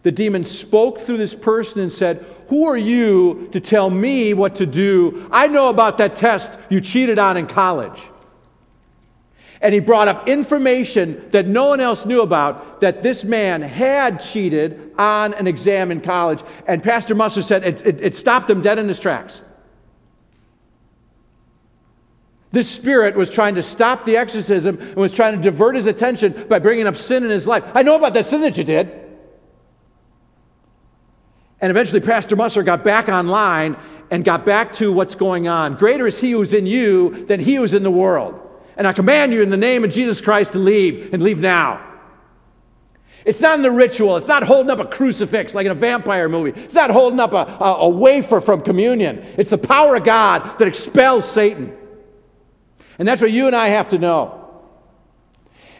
the demon spoke through this person and said, Who are you to tell me what to do? I know about that test you cheated on in college. And he brought up information that no one else knew about that this man had cheated on an exam in college. And Pastor Musser said it, it, it stopped him dead in his tracks. This spirit was trying to stop the exorcism and was trying to divert his attention by bringing up sin in his life. I know about that sin that you did. And eventually, Pastor Musser got back online and got back to what's going on. Greater is he who's in you than he who's in the world. And I command you in the name of Jesus Christ to leave and leave now. It's not in the ritual. It's not holding up a crucifix like in a vampire movie. It's not holding up a, a, a wafer from communion. It's the power of God that expels Satan. And that's what you and I have to know.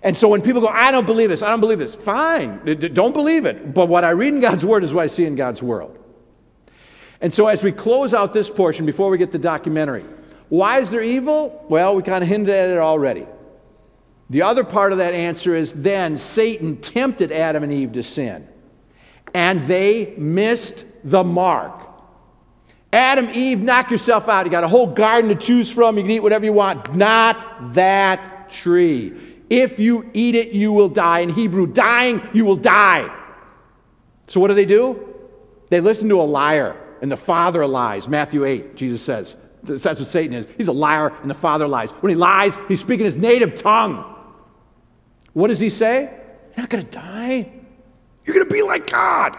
And so when people go, I don't believe this, I don't believe this, fine, don't believe it. But what I read in God's Word is what I see in God's world. And so as we close out this portion, before we get the documentary, why is there evil? Well, we kind of hinted at it already. The other part of that answer is then Satan tempted Adam and Eve to sin, and they missed the mark. Adam, Eve, knock yourself out. You got a whole garden to choose from. You can eat whatever you want. Not that tree. If you eat it, you will die. In Hebrew, dying, you will die. So what do they do? They listen to a liar and the father lies. Matthew 8, Jesus says. That's what Satan is. He's a liar and the father lies. When he lies, he's speaking his native tongue. What does he say? You're not going to die. You're going to be like God.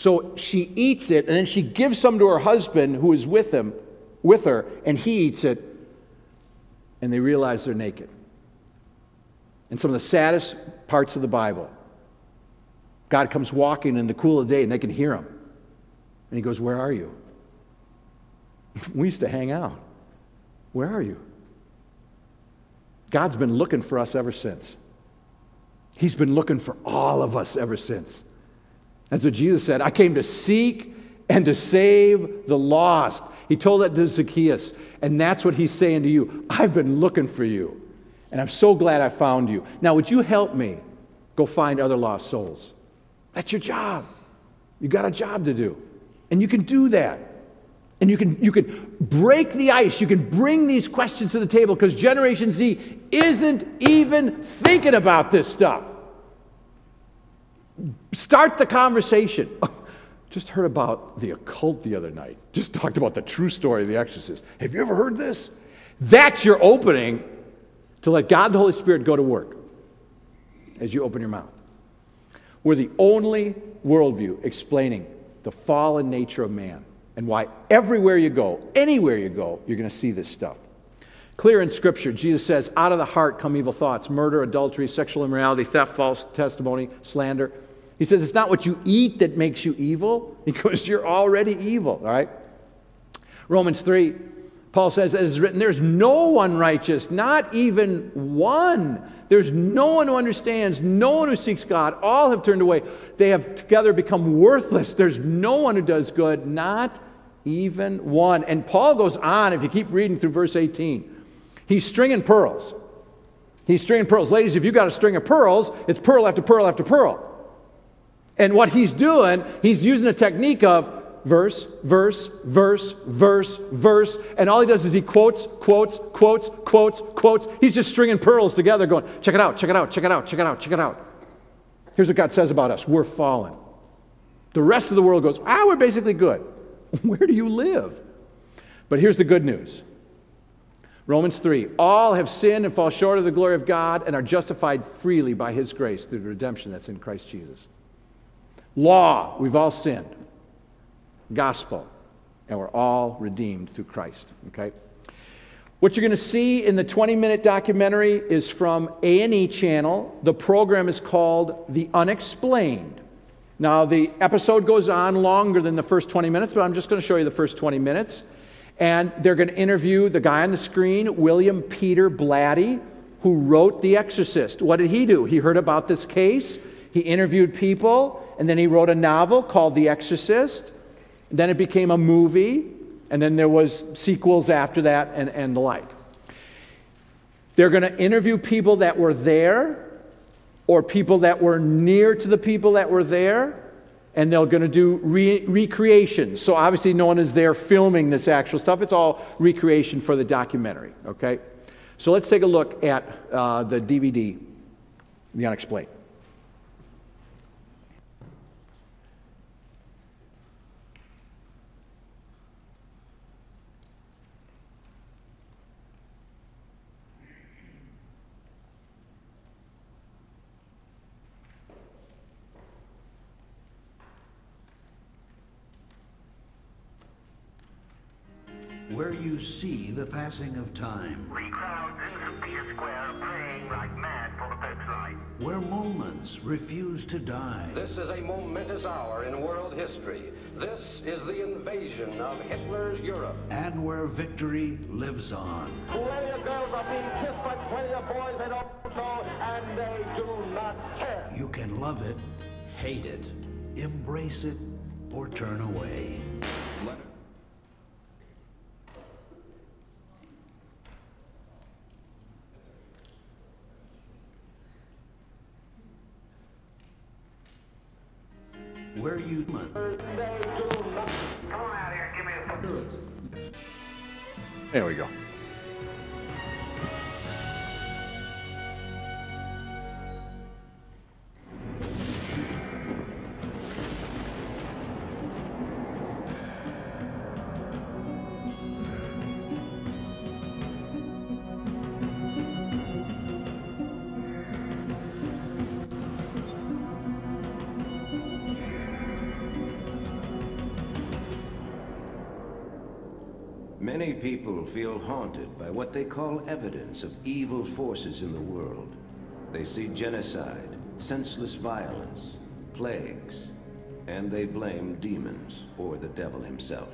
So she eats it and then she gives some to her husband who is with him, with her, and he eats it and they realize they're naked. And some of the saddest parts of the Bible, God comes walking in the cool of the day and they can hear him. And he goes, Where are you? [LAUGHS] we used to hang out. Where are you? God's been looking for us ever since. He's been looking for all of us ever since. That's what Jesus said. I came to seek and to save the lost. He told that to Zacchaeus. And that's what he's saying to you. I've been looking for you, and I'm so glad I found you. Now, would you help me go find other lost souls? That's your job. You got a job to do. And you can do that. And you can, you can break the ice. You can bring these questions to the table because Generation Z isn't even thinking about this stuff. Start the conversation. [LAUGHS] Just heard about the occult the other night. Just talked about the true story of the exorcist. Have you ever heard this? That's your opening to let God the Holy Spirit go to work as you open your mouth. We're the only worldview explaining the fallen nature of man and why everywhere you go, anywhere you go, you're going to see this stuff. Clear in Scripture, Jesus says, out of the heart come evil thoughts murder, adultery, sexual immorality, theft, false testimony, slander. He says it's not what you eat that makes you evil, [LAUGHS] because you're already evil, all right? Romans 3, Paul says, as is written, there's no one righteous, not even one. There's no one who understands, no one who seeks God. All have turned away. They have together become worthless. There's no one who does good, not even one. And Paul goes on, if you keep reading through verse 18, he's stringing pearls. He's stringing pearls. Ladies, if you've got a string of pearls, it's pearl after pearl after pearl. And what he's doing, he's using a technique of verse, verse, verse, verse, verse, and all he does is he quotes, quotes, quotes, quotes, quotes. He's just stringing pearls together, going, check it out, check it out, check it out, check it out, check it out. Here's what God says about us we're fallen. The rest of the world goes, ah, we're basically good. [LAUGHS] Where do you live? But here's the good news Romans 3 All have sinned and fall short of the glory of God and are justified freely by his grace through the redemption that's in Christ Jesus. Law, we've all sinned. Gospel, and we're all redeemed through Christ. Okay? What you're going to see in the 20-minute documentary is from A&E channel. The program is called The Unexplained. Now, the episode goes on longer than the first 20 minutes, but I'm just going to show you the first 20 minutes. And they're going to interview the guy on the screen, William Peter Blatty, who wrote The Exorcist. What did he do? He heard about this case, he interviewed people, and then he wrote a novel called The Exorcist. Then it became a movie, and then there was sequels after that and, and the like. They're going to interview people that were there or people that were near to the people that were there, and they're going to do re- recreations. So obviously, no one is there filming this actual stuff. It's all recreation for the documentary, okay? So let's take a look at uh, the DVD, The Unexplained. Passing of time. We crowd in St. Peter's Square praying like mad for the Pope's light. Where moments refuse to die. This is a momentous hour in world history. This is the invasion of Hitler's Europe. And where victory lives on. Plenty of girls are being kissed by plenty of boys they don't know, and they do not care. You can love it, hate it, embrace it, or turn away. Where you Come on out here and give me a There we go. People feel haunted by what they call evidence of evil forces in the world. They see genocide, senseless violence, plagues, and they blame demons or the devil himself.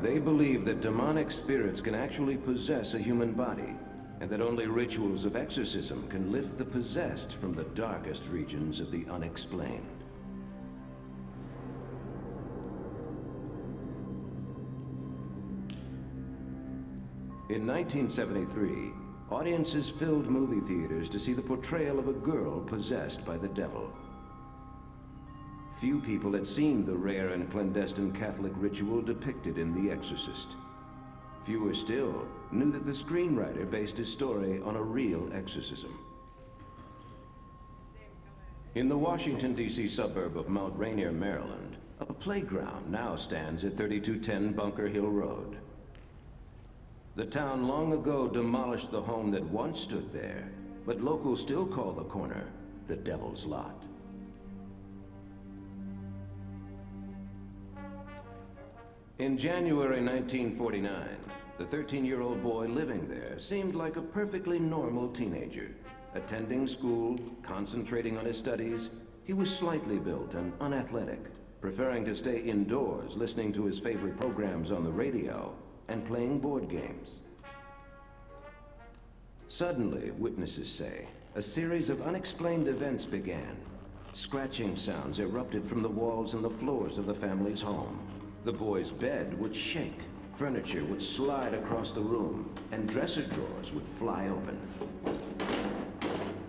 They believe that demonic spirits can actually possess a human body, and that only rituals of exorcism can lift the possessed from the darkest regions of the unexplained. In 1973, audiences filled movie theaters to see the portrayal of a girl possessed by the devil. Few people had seen the rare and clandestine Catholic ritual depicted in The Exorcist. Fewer still knew that the screenwriter based his story on a real exorcism. In the Washington, D.C. suburb of Mount Rainier, Maryland, a playground now stands at 3210 Bunker Hill Road. The town long ago demolished the home that once stood there, but locals still call the corner the Devil's Lot. In January 1949, the 13-year-old boy living there seemed like a perfectly normal teenager. Attending school, concentrating on his studies, he was slightly built and unathletic, preferring to stay indoors listening to his favorite programs on the radio and playing board games. Suddenly, witnesses say, a series of unexplained events began. Scratching sounds erupted from the walls and the floors of the family's home. The boy's bed would shake, furniture would slide across the room, and dresser drawers would fly open.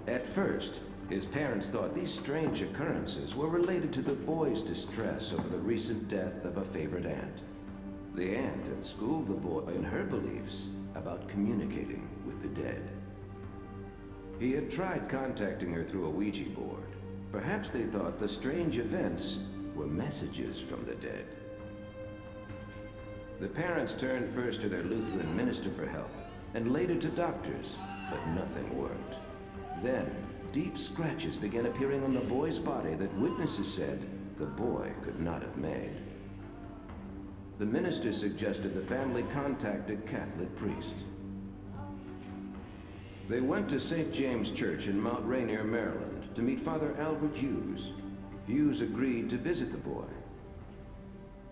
At first, his parents thought these strange occurrences were related to the boy's distress over the recent death of a favorite aunt. The aunt had schooled the boy in her beliefs about communicating with the dead. He had tried contacting her through a Ouija board. Perhaps they thought the strange events were messages from the dead. The parents turned first to their Lutheran minister for help, and later to doctors, but nothing worked. Then, deep scratches began appearing on the boy's body that witnesses said the boy could not have made. The minister suggested the family contact a Catholic priest. They went to St. James Church in Mount Rainier, Maryland, to meet Father Albert Hughes. Hughes agreed to visit the boy.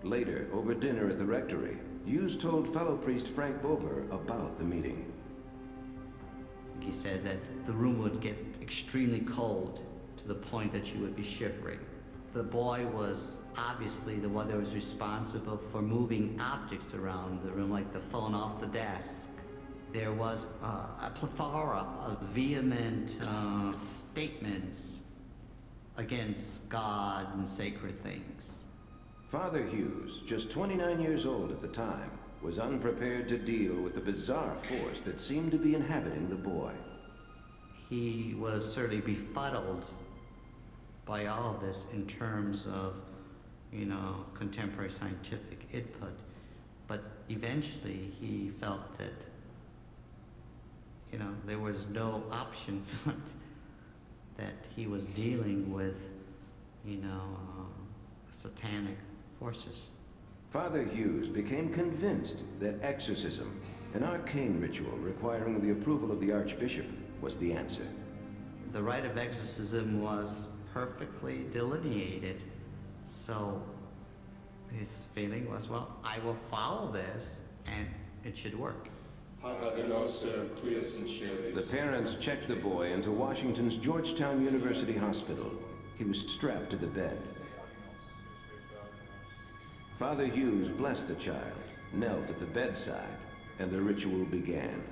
Later, over dinner at the rectory, Hughes told fellow priest Frank Bober about the meeting. He said that the room would get extremely cold to the point that you would be shivering. The boy was obviously the one that was responsible for moving objects around the room, like the phone off the desk. There was uh, a plethora of vehement uh, statements against God and sacred things. Father Hughes, just 29 years old at the time, was unprepared to deal with the bizarre force that seemed to be inhabiting the boy. He was certainly befuddled by all of this in terms of, you know, contemporary scientific input. But eventually he felt that, you know, there was no option [LAUGHS] but that he was dealing with, you know, uh, satanic forces. Father Hughes became convinced that exorcism, an arcane ritual requiring the approval of the Archbishop, was the answer. The rite of exorcism was perfectly delineated, so his feeling was, well, I will follow this and it should work. The parents checked the boy into Washington's Georgetown University Hospital. He was strapped to the bed. Father Hughes blessed the child, knelt at the bedside, and the ritual began.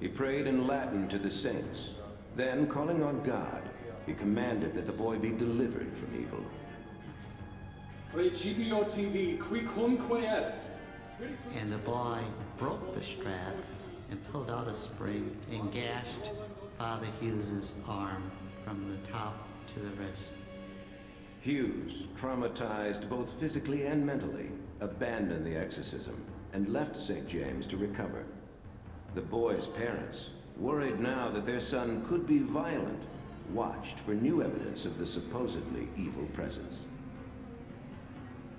He prayed in Latin to the saints. Then, calling on God, he commanded that the boy be delivered from evil. Principio tibi qui cumque est. And the boy broke the strap and pulled out a spring and gashed Father Hughes's arm from the top to the wrist. Hughes, traumatized both physically and mentally, abandoned the exorcism and left St. James to recover. The boy's parents, worried now that their son could be violent, watched for new evidence of the supposedly evil presence.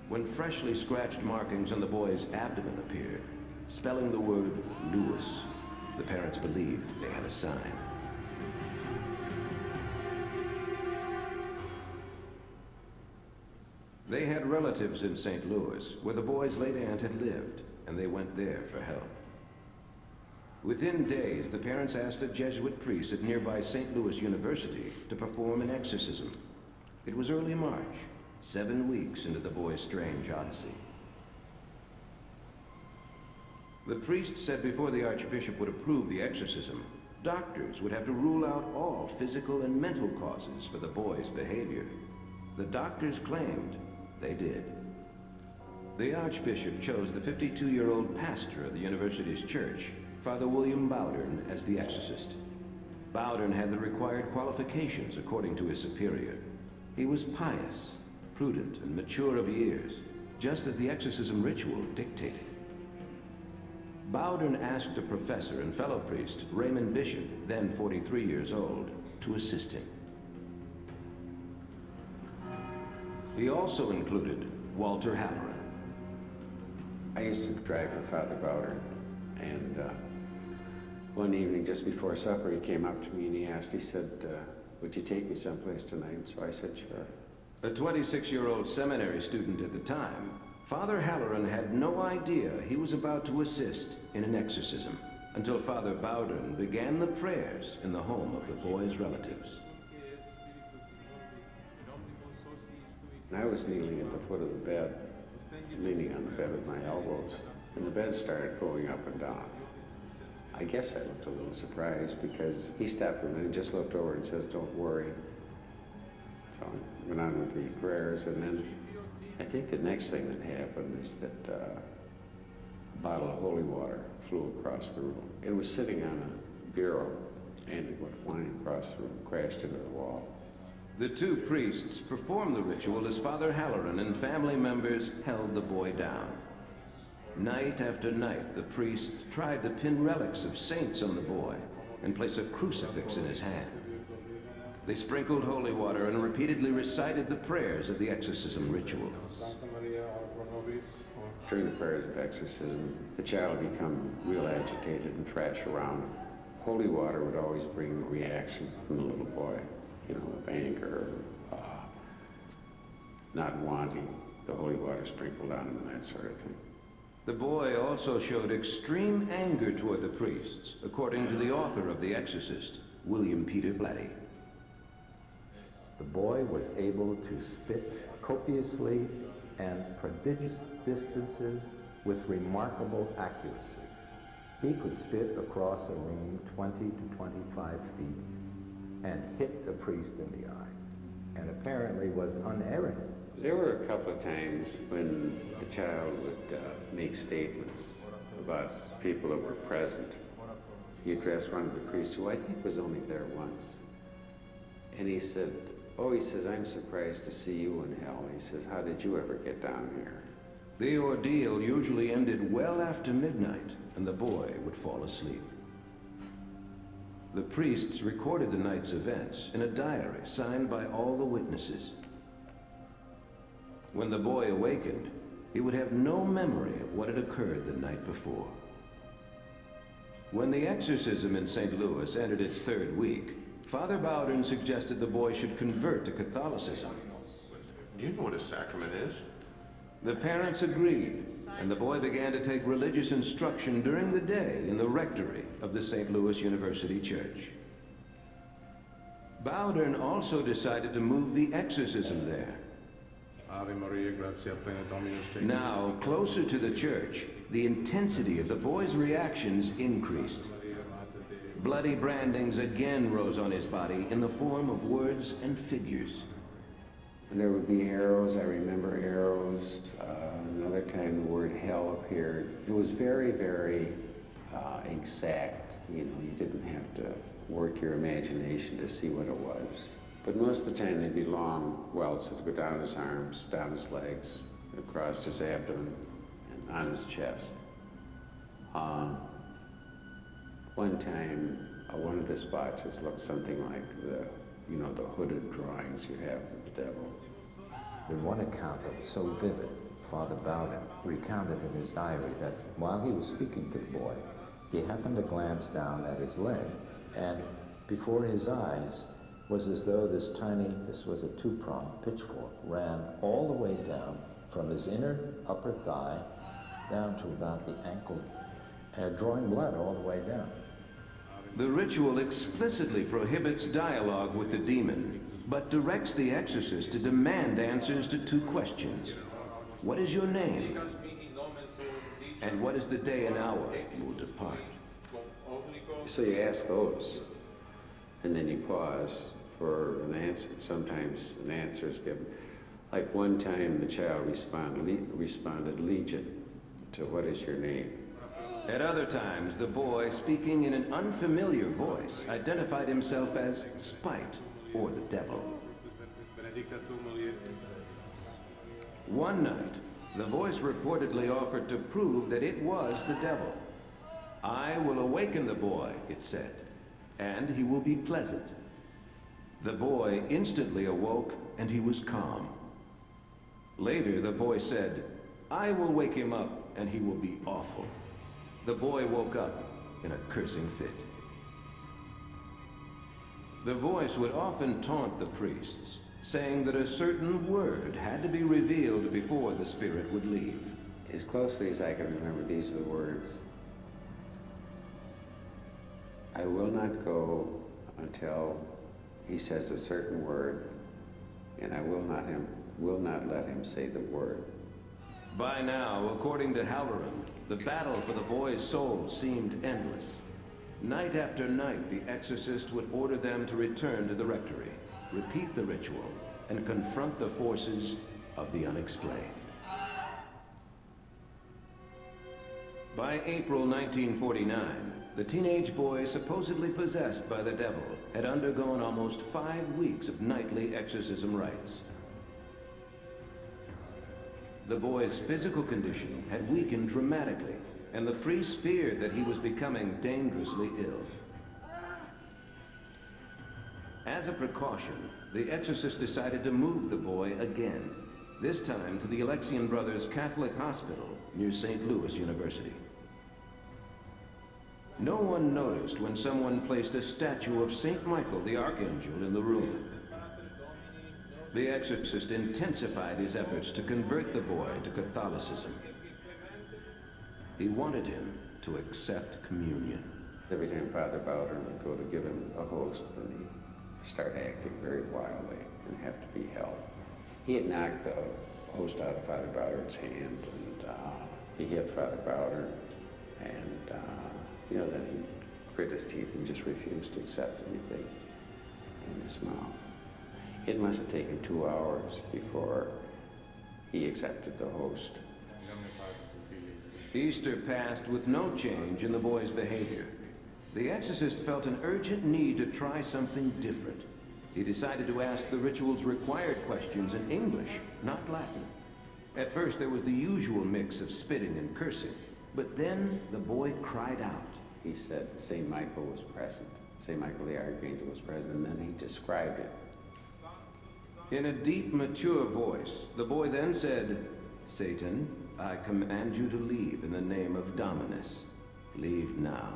When freshly scratched markings on the boy's abdomen appeared, spelling the word Lewis, the parents believed they had a sign. They had relatives in St. Louis, where the boy's late aunt had lived, and they went there for help. Within days, the parents asked a Jesuit priest at nearby St. Louis University to perform an exorcism. It was early March, seven weeks into the boy's strange odyssey. The priest said before the Archbishop would approve the exorcism, doctors would have to rule out all physical and mental causes for the boy's behavior. The doctors claimed they did. The Archbishop chose the 52 year old pastor of the university's church, Father William Bowdern, as the exorcist. Bowdern had the required qualifications according to his superior. He was pious, prudent, and mature of years, just as the exorcism ritual dictated. Bowdern asked a professor and fellow priest, Raymond Bishop, then 43 years old, to assist him. He also included Walter Halloran. I used to drive for Father Bowdern, and uh, one evening just before supper, he came up to me and he asked, he said, uh, would you take me someplace tonight? So I said, sure. A 26 year old seminary student at the time, Father Halloran had no idea he was about to assist in an exorcism until Father Bowdern began the prayers in the home of the boy's relatives. And I was kneeling at the foot of the bed, leaning on the bed with my elbows, and the bed started going up and down. I guess I looked a little surprised because he stopped for a minute, just looked over and says, Don't worry. So I went on with the prayers, and then I think the next thing that happened is that uh, a bottle of holy water flew across the room. It was sitting on a bureau, and it went flying across the room, crashed into the wall. The two priests performed the ritual as Father Halloran and family members held the boy down. Night after night, the priest tried to pin relics of saints on the boy and place a crucifix in his hand. They sprinkled holy water and repeatedly recited the prayers of the exorcism ritual. During the prayers of exorcism, the child would become real agitated and thrash around. Holy water would always bring a reaction from the little boy, you know, of anger, uh, not wanting the holy water sprinkled on him and that sort of thing. The boy also showed extreme anger toward the priests, according to the author of The Exorcist, William Peter Blatty. The boy was able to spit copiously and prodigious distances with remarkable accuracy. He could spit across a room 20 to 25 feet and hit the priest in the eye, and apparently was unerring. There were a couple of times when the child would uh, make statements about people that were present. He addressed one of the priests who I think was only there once. And he said, Oh, he says, I'm surprised to see you in hell. He says, How did you ever get down here? The ordeal usually ended well after midnight, and the boy would fall asleep. The priests recorded the night's events in a diary signed by all the witnesses. When the boy awakened, he would have no memory of what had occurred the night before. When the exorcism in St. Louis entered its third week, Father Bowdern suggested the boy should convert to Catholicism. You know what a sacrament is? The parents agreed, and the boy began to take religious instruction during the day in the rectory of the St. Louis University Church. Bowdern also decided to move the exorcism there. Ave Maria, gratia plena Dominus tecum. Now, closer to the church, the intensity of the boy's reactions increased. Bloody brandings again rose on his body in the form of words and figures. There would be arrows, I remember arrows. Uh, another time the word hell appeared. It was very, very uh, exact. You know, you didn't have to work your imagination to see what it was. But most of the time they'd be long welts that would go down his arms, down his legs, across his abdomen, and on his chest. Um, one time, uh, one of the spotches looked something like the, you know, the hooded drawings you have of the devil. In one account that was so vivid, Father Bowdern recounted in his diary that while he was speaking to the boy, he happened to glance down at his leg, and before his eyes was as though this tiny, this was a two-pronged pitchfork, ran all the way down from his inner upper thigh down to about the ankle, uh, drawing blood all the way down. The ritual explicitly prohibits dialogue with the demon, but directs the exorcist to demand answers to two questions. What is your name? And what is the day and hour you will depart? So you ask those, and then you pause for an answer. Sometimes an answer is given. Like one time, the child respond, le- responded Legion to what is your name? At other times, the boy, speaking in an unfamiliar voice, identified himself as Spite or the devil. One night, the voice reportedly offered to prove that it was the devil. I will awaken the boy, it said, and he will be pleasant. The boy instantly awoke and he was calm. Later, the voice said, I will wake him up and he will be awful. The boy woke up in a cursing fit. The voice would often taunt the priests, saying that a certain word had to be revealed before the spirit would leave. As closely as I can remember, these are the words I will not go until he says a certain word, and I will not him will not let him say the word. By now, according to Halloran, the battle for the boy's soul seemed endless. Night after night, the exorcist would order them to return to the rectory, repeat the ritual, and confront the forces of the unexplained. By April 1949, the teenage boy supposedly possessed by the devil had undergone almost five weeks of nightly exorcism rites. The boy's physical condition had weakened dramatically, and the priests feared that he was becoming dangerously ill. As a precaution, the exorcist decided to move the boy again, this time to the Alexian Brothers Catholic Hospital near St. Louis University. No one noticed when someone placed a statue of St. Michael the Archangel in the room. The exorcist intensified his efforts to convert the boy to Catholicism. He wanted him to accept communion. Every time Father Bowdern would go to give him a host, and he'd start acting very wildly and have to be held. He had knocked the host out of Father Bowdern's hand, and uh, he hit Father Bowdern, and uh, you know, that he grit his teeth and just refused to accept anything in his mouth. It must have taken two hours before he accepted the host. Easter passed with no change in the boy's behavior. The exorcist felt an urgent need to try something different. He decided to ask the ritual's required questions in English, not Latin. At first, there was the usual mix of spitting and cursing, but then the boy cried out. He said St. Michael was present. St. Michael the Archangel was present, and then he described it. In a deep, mature voice, the boy then said, Satan, I command you to leave in the name of Dominus. Leave now.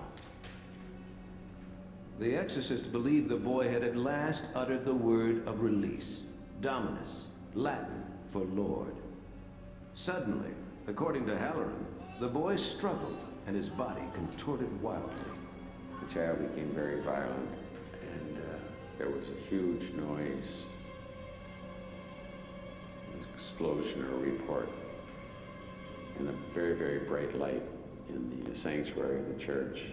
The exorcist believed the boy had at last uttered the word of release, Dominus, Latin for Lord. Suddenly, according to Halloran, the boy struggled and his body contorted wildly. The child became very violent, and uh, there was a huge noise, an explosion or report, and a very, very bright light in the sanctuary of the church,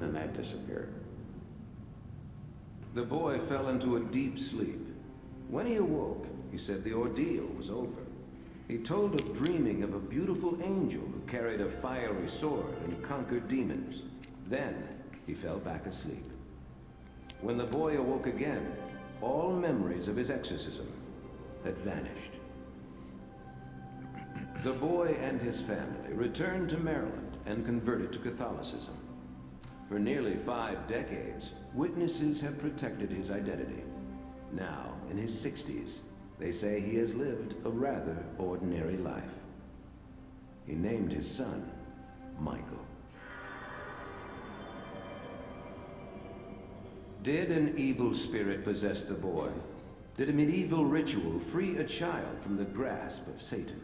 and that disappeared. The boy fell into a deep sleep. When he awoke, he said the ordeal was over. He told of dreaming of a beautiful angel who carried a fiery sword and conquered demons. Then he fell back asleep. When the boy awoke again, all memories of his exorcism had vanished. The boy and his family returned to Maryland and converted to Catholicism. For nearly five decades, witnesses have protected his identity. Now, in his 60s, they say he has lived a rather ordinary life. He named his son Michael. Did an evil spirit possess the boy? Did a medieval ritual free a child from the grasp of Satan?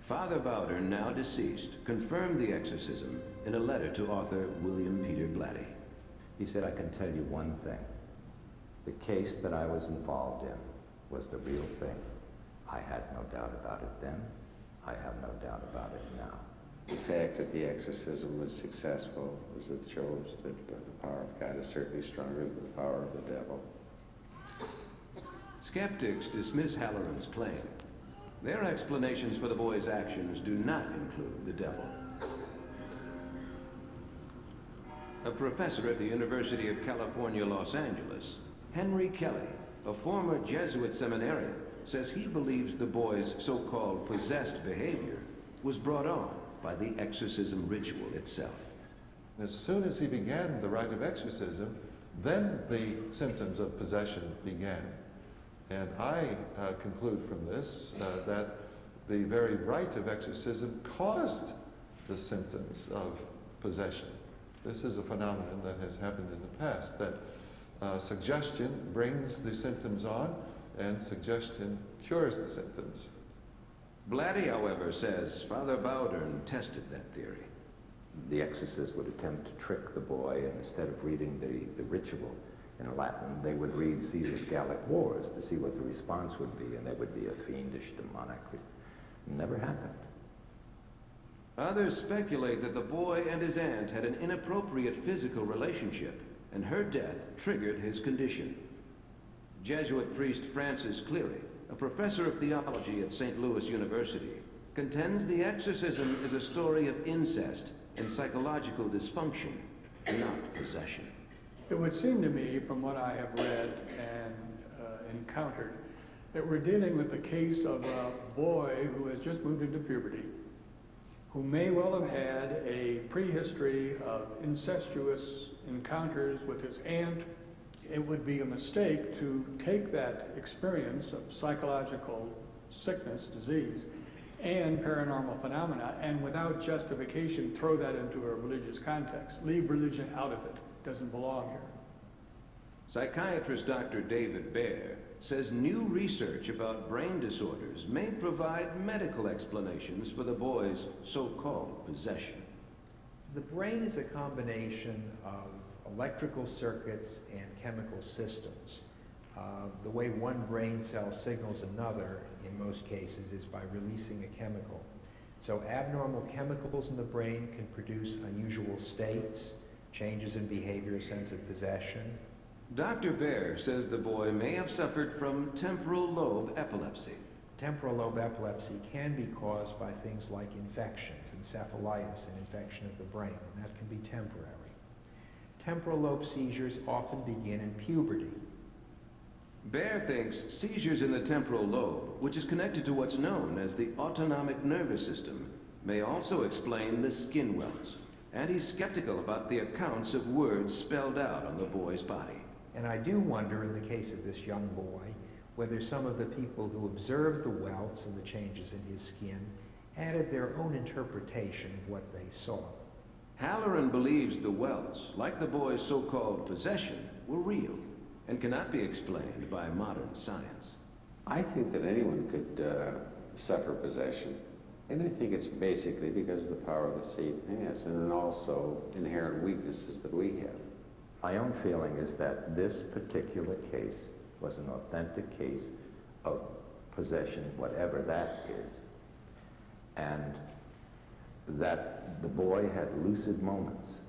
Father Bowdern, now deceased, confirmed the exorcism in a letter to author William Peter Blatty. He said, I can tell you one thing. The case that I was involved in was the real thing. I had no doubt about it then. I have no doubt about it now. The fact that the exorcism was successful was that shows that the power of God is certainly stronger than the power of the devil. Skeptics dismiss Halloran's claim. Their explanations for the boy's actions do not include the devil. A professor at the University of California, Los Angeles, Henry Kelly, a former Jesuit seminarian, says he believes the boy's so-called possessed behavior was brought on by the exorcism ritual itself. As soon as he began the rite of exorcism, then the symptoms of possession began. And I uh, conclude from this uh, that the very rite of exorcism caused the symptoms of possession. This is a phenomenon that has happened in the past, that uh, suggestion brings the symptoms on, and suggestion cures the symptoms. Blatty, however, says Father Bowdern tested that theory. The exorcist would attempt to trick the boy, and instead of reading the, the ritual in Latin, they would read Caesar's Gallic Wars to see what the response would be, and there would be a fiendish, demonic. It never happened. Others speculate that the boy and his aunt had an inappropriate physical relationship, and her death triggered his condition. Jesuit priest Francis Cleary, a professor of theology at St. Louis University, contends the exorcism is a story of incest and psychological dysfunction, not possession. It would seem to me, from what I have read and uh, encountered, that we're dealing with the case of a boy who has just moved into puberty who may well have had a prehistory of incestuous encounters with his aunt. It would be a mistake to take that experience of psychological sickness, disease, and paranormal phenomena, and without justification, throw that into a religious context. Leave religion out of it. Doesn't belong here. Psychiatrist Dr. David Bear says new research about brain disorders may provide medical explanations for the boy's so-called possession. The brain is a combination of electrical circuits and chemical systems. Uh, the way one brain cell signals another, in most cases, is by releasing a chemical. So abnormal chemicals in the brain can produce unusual states, changes in behavior, sense of possession, Dr. Bear says the boy may have suffered from temporal lobe epilepsy. Temporal lobe epilepsy can be caused by things like infections, encephalitis, an infection of the brain, and that can be temporary. Temporal lobe seizures often begin in puberty. Bear thinks seizures in the temporal lobe, which is connected to what's known as the autonomic nervous system, may also explain the skin welts. And he's skeptical about the accounts of words spelled out on the boy's body. And I do wonder, in the case of this young boy, whether some of the people who observed the welts and the changes in his skin added their own interpretation of what they saw. Halloran believes the welts, like the boy's so-called possession, were real and cannot be explained by modern science. I think that anyone could uh, suffer possession. And I think it's basically because of the power that Satan has, and then also inherent weaknesses that we have. My own feeling is that this particular case was an authentic case of possession, whatever that is, and that the boy had lucid moments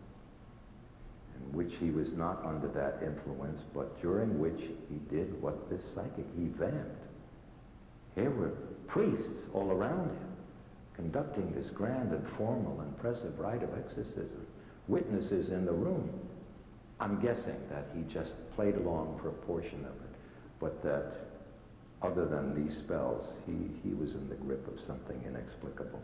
in which he was not under that influence, but during which he did what this psychic, he vamped. Here were priests all around him conducting this grand and formal, and impressive rite of exorcism, witnesses in the room. I'm guessing that he just played along for a portion of it, but that other than these spells, he, he was in the grip of something inexplicable.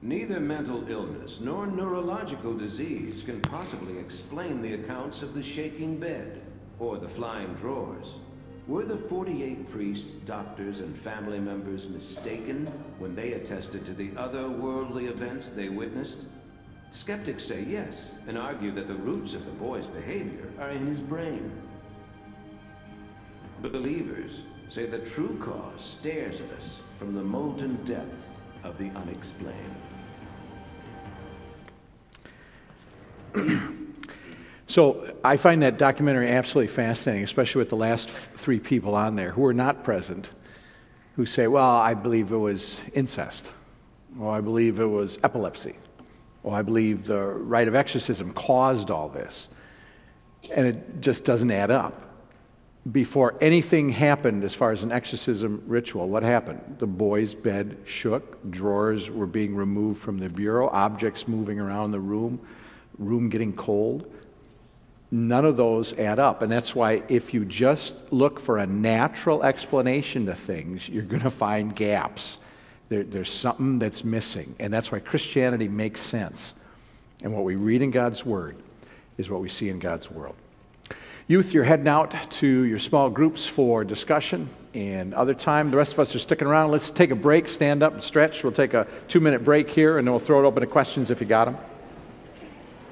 Neither mental illness nor neurological disease can possibly explain the accounts of the shaking bed or the flying drawers. Were the 48 priests, doctors, and family members mistaken when they attested to the otherworldly events they witnessed? Skeptics say yes, and argue that the roots of the boy's behavior are in his brain. Believers say the true cause stares at us from the molten depths of the unexplained. [CLEARS THROAT] So I find that documentary absolutely fascinating, especially with the last three people on there who were not present, who say, well, I believe it was incest, or I believe it was epilepsy, or I believe the rite of exorcism caused all this. And it just doesn't add up. Before anything happened as far as an exorcism ritual, what happened? The boy's bed shook, drawers were being removed from the bureau, objects moving around the room, room getting cold. None of those add up. And that's why if you just look for a natural explanation to things, you're going to find gaps. There, there's something that's missing. And that's why Christianity makes sense. And what we read in God's Word is what we see in God's world. Youth, you're heading out to your small groups for discussion and other time. The rest of us are sticking around. Let's take a break, stand up and stretch. We'll take a two minute break here, and then we'll throw it open to questions if you got them.